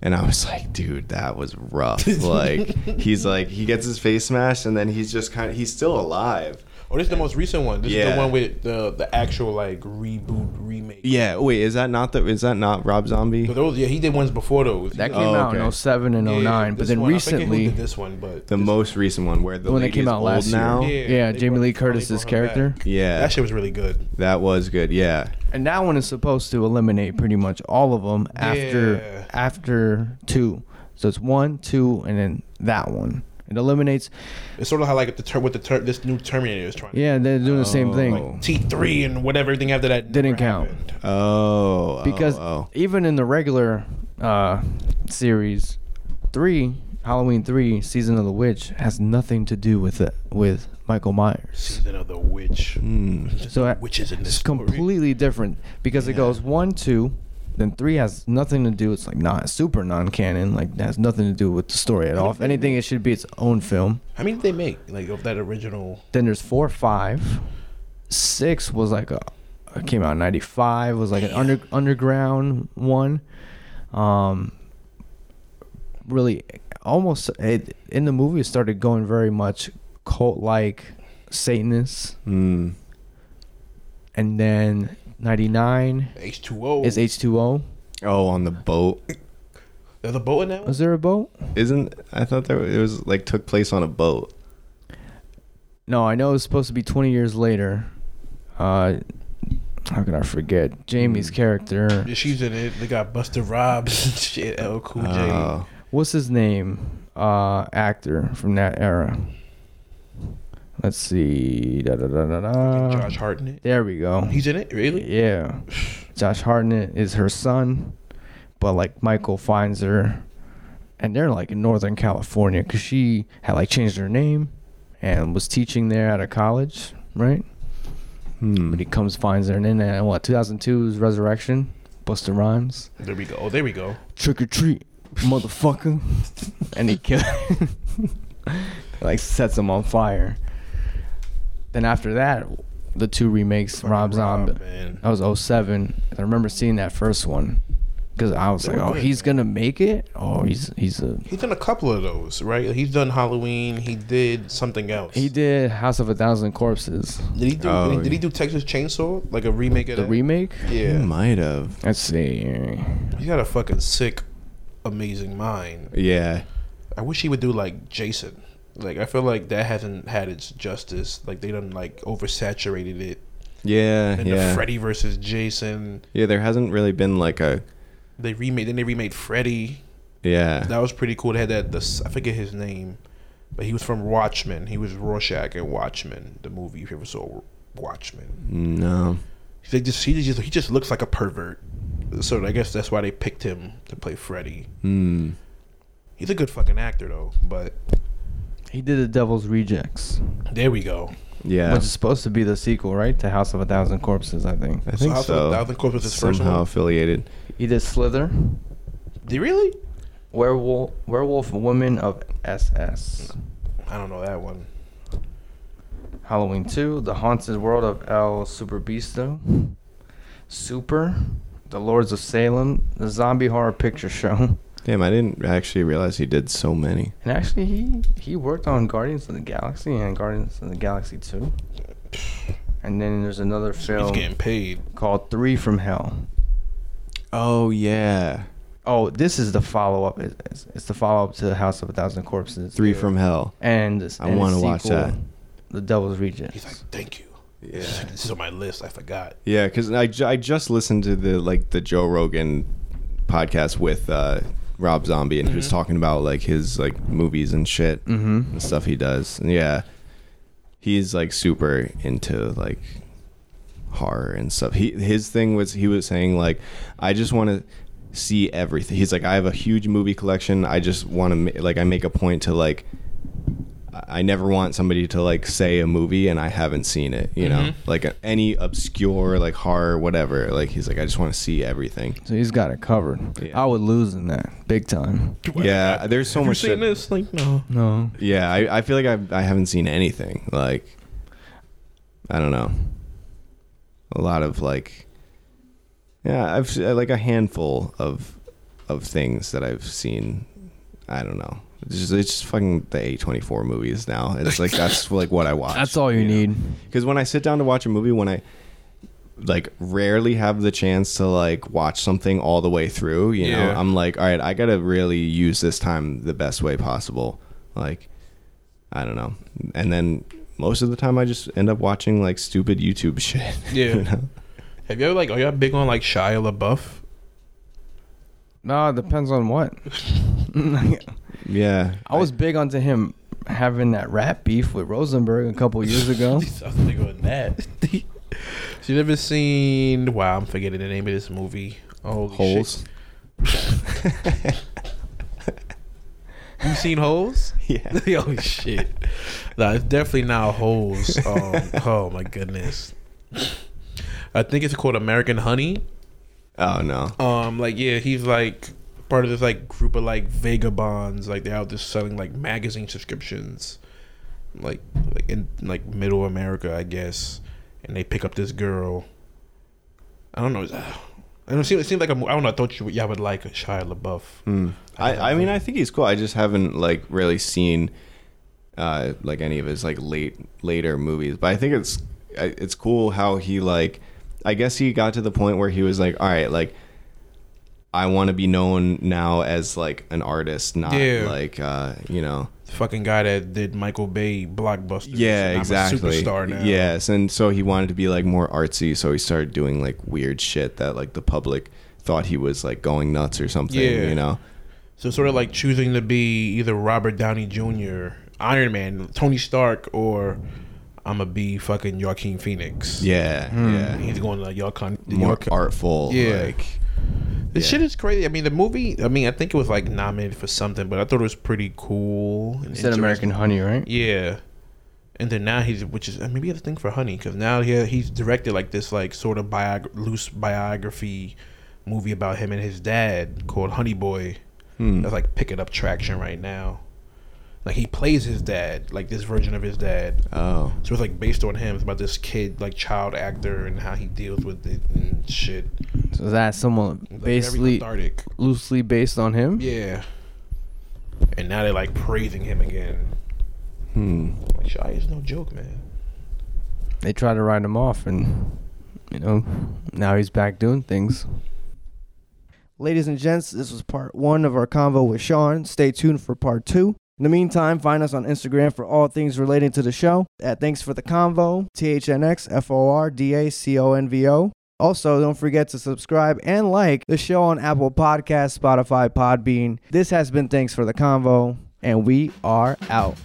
And I was like, dude, that was rough. like, he's like, he gets his face smashed, and then he's just kind of, he's still alive. Oh, this is the most recent one. This is Yeah. the one with the the actual like reboot remake. Yeah. Wait, is that not the? Is that not Rob Zombie? So those, yeah, he did ones before those. That came Oh, out in okay. 07 and 09, but then one, I who recently, did this one, but The this- most recent one where the the one that came out last year. now. Yeah, Yeah, Jamie Lee Curtis's brought back. character. Yeah, that shit was really good. that was good. Yeah, And that one is supposed to eliminate pretty much all of them after Yeah. after two. So it's one, two, and then that one. It eliminates. It's sort of how like the ter- what the ter- this new Terminator is trying. Yeah, they're doing the same Oh. thing T three and whatever everything after that Didn't count. happened. Oh, because oh, oh. even in the regular uh, series, three Halloween three season of the witch has nothing to do with it with Michael Myers. Season of the witch. There's So no I- witches in this It's story. completely different because it goes one, two, then three has nothing to do. It's like not super non-canon. Like it has nothing to do with the story at all. If anything, it should be its own film. How many did they make? Like of that original. Then there's four, five, six was like a it came out in '95 was like an under underground one. Um, really, almost it, in the movie it started going very much cult like Satanists, Hmm. and then '99 H two O. is H2O. Oh, on the boat. There's a boat in that one. Was there a boat? Isn't I thought there it was like took place on a boat. No, I know it was supposed to be 20 years later. Uh, how can I forget Jamie's Hmm. character? Yeah, she's in it. They got Busta Rhymes and shit. L Cool J. Oh. What's his name? Uh, actor from that era. Let's see. Da, da, da, da, da. Josh Hartnett. There we go. He's in it. Really? Yeah. Josh Hartnett is her son, but like Michael finds her, and they're like in Northern California because she had like changed her name and was teaching there at a college, right? Hmm. But he comes, finds her, and then uh, what? 2002's Resurrection, Busta Rhymes, There we go. Oh, there we go. trick or treat, motherfucker, and he kills, like sets him on fire. Then after that, the two remakes, Rob Zombie. man. That was 07. I remember seeing that first one because I was They like, were "Oh, good, he's man. gonna make it. Oh, he's he's a." He's done a couple of those, right? He's done Halloween. He did something else. He did House of a Thousand Corpses, Did he do? Oh, did, he, did he do Texas Chainsaw? Like a remake of the that? remake. He Yeah. might have. Let's see. He's got a fucking sick, amazing mind. Yeah. I wish he would do like Jason. Like I feel like that hasn't had its justice. Like they done like oversaturated it. Yeah. And yeah. the Freddy versus Jason. yeah. There hasn't really been like a. They remade. Then they remade Freddy. Yeah. That was pretty cool. They had that. The, I forget his name, but he was from Watchmen. He was Rorschach in Watchmen, the movie. If you ever saw Watchmen, No. they just he just he just looks like a pervert. So I guess that's why they picked him to play Freddy. Hmm. He's a good fucking actor though, but He did the Devil's Rejects, There we go. Yeah, which is supposed to be the sequel, right? To House of a Thousand Corpses, I think. I think House so. of a Thousand Corpses is his first Somehow affiliated. He did Slither, Did he really? Werewolf, Werewolf Woman of SS, I don't know that one. Halloween 2, The Haunted World of El Super Beasto, Super, The Lords of Salem, The Zombie Horror Picture Show. Damn, I didn't actually realize he did so many. And actually, he he worked on Guardians of the Galaxy and Guardians of the Galaxy 2. And then there's another film. He's film getting paid. called Three from Hell. Oh yeah, Oh, this is the follow up. It's, it's the follow up to The House of a Thousand Corpses. Three from Hell. And this, I wanna watch that. The Devil's Rejects. He's like, thank you. Yeah. This is on my list. I forgot. Yeah, because I, I just listened to the like the Joe Rogan podcast with uh, Rob Zombie, and he was Mhm. talking about like his like movies and shit mm-hmm. and stuff he does. And yeah, he's like super into like horror and stuff. He his thing was he was saying like I just want to see everything. He's like I have a huge movie collection. I just want to ma- like I make a point to like I never want somebody to like say a movie and I haven't seen it, you know? Mhm. Like a, any obscure like horror whatever. Like he's like I just want to see everything. So he's got it covered. Yeah. I would lose in that big time. Yeah, there's so Have much You seen shit- this? Like, no. No. Yeah, I, I feel like I I haven't seen anything. Like I don't know. A lot of like Yeah, I've like a handful of of things that I've seen. I don't know. It's just, it's just fucking the A24 movies now. It's like that's like what I watch. That's all you need. Because when I sit down to watch a movie, when I like rarely have the chance to like watch something all the way through, you know, Yeah. I'm like, all right, I gotta really use this time the best way possible. Like, I don't know. And then most of the time, I just end up watching like stupid YouTube shit. Yeah. you know? Have you ever like? Are you big on like Shia LaBeouf? No, it depends on what. Yeah. I was big onto him having that rap beef with Rosenberg a couple years ago. I was big on that. so you never seen? Wow, I'm forgetting the name of this movie. Oh, holes. Shit. You seen Holes? yeah. oh shit! Nah, it's definitely not Holes. Um, oh my goodness. I think it's called American Honey. Oh no. Um, like yeah, he's like part of this like group of like vagabonds. Like they're out there selling like magazine subscriptions, like like in like middle America, I guess. And they pick up this girl. I don't know. I don't seem. It seems like a I don't know. I thought you y'all would like a Shia LaBeouf. Mm. I, I mean, I think he's cool. I just haven't like really seen uh, like any of his like late later movies, but I think it's it's cool how he like. I guess he got to the point where he was like, all right, like I want to be known now as like an artist, not Yeah. like uh, you know. The fucking guy that did Michael Bay blockbusters. Yeah, and I'm a exactly. superstar now. Yes, and so he wanted to be like more artsy, so he started doing like weird shit that like the public thought he was like going nuts or something. Yeah. You know. So sort of like choosing to be either Robert Downey Jr., Iron Man, Tony Stark, or I'm gonna be fucking Joaquin Phoenix. Yeah. Hmm. Yeah. He's going to like Joaquin. more Joaquin- artful. Yeah. Like, The yeah. shit is crazy. I mean, the movie. I mean, I think it was like nominated for something, but I thought it was pretty cool. You said American. Honey, right? Yeah. And then now he's, which is maybe he a thing for Honey, because now he he's directed like this like sort of biog- loose biography movie about him and his dad called Honey Boy. hmm. That's like picking up traction right now. Like he plays his dad, like this version of his dad. Oh. So it's like based on him. It's about this kid, like child actor, and how he deals with it and shit. So is that someone Like, basically cathartic. loosely based on him? Yeah. And now they're like praising him again. Hmm. Like Shy is no joke, man. They tried to write him off, and you know, now he's back doing things. Ladies and gents, this was part one of our convo with Sean. Stay tuned for part two. In the meantime, find us on Instagram for all things relating to the show at Thanks for the Convo, T H N X F O R D A C O N V O. Also, don't forget to subscribe and like the show on Apple Podcasts, Spotify, Podbean. This has been Thanks for the Convo, and we are out.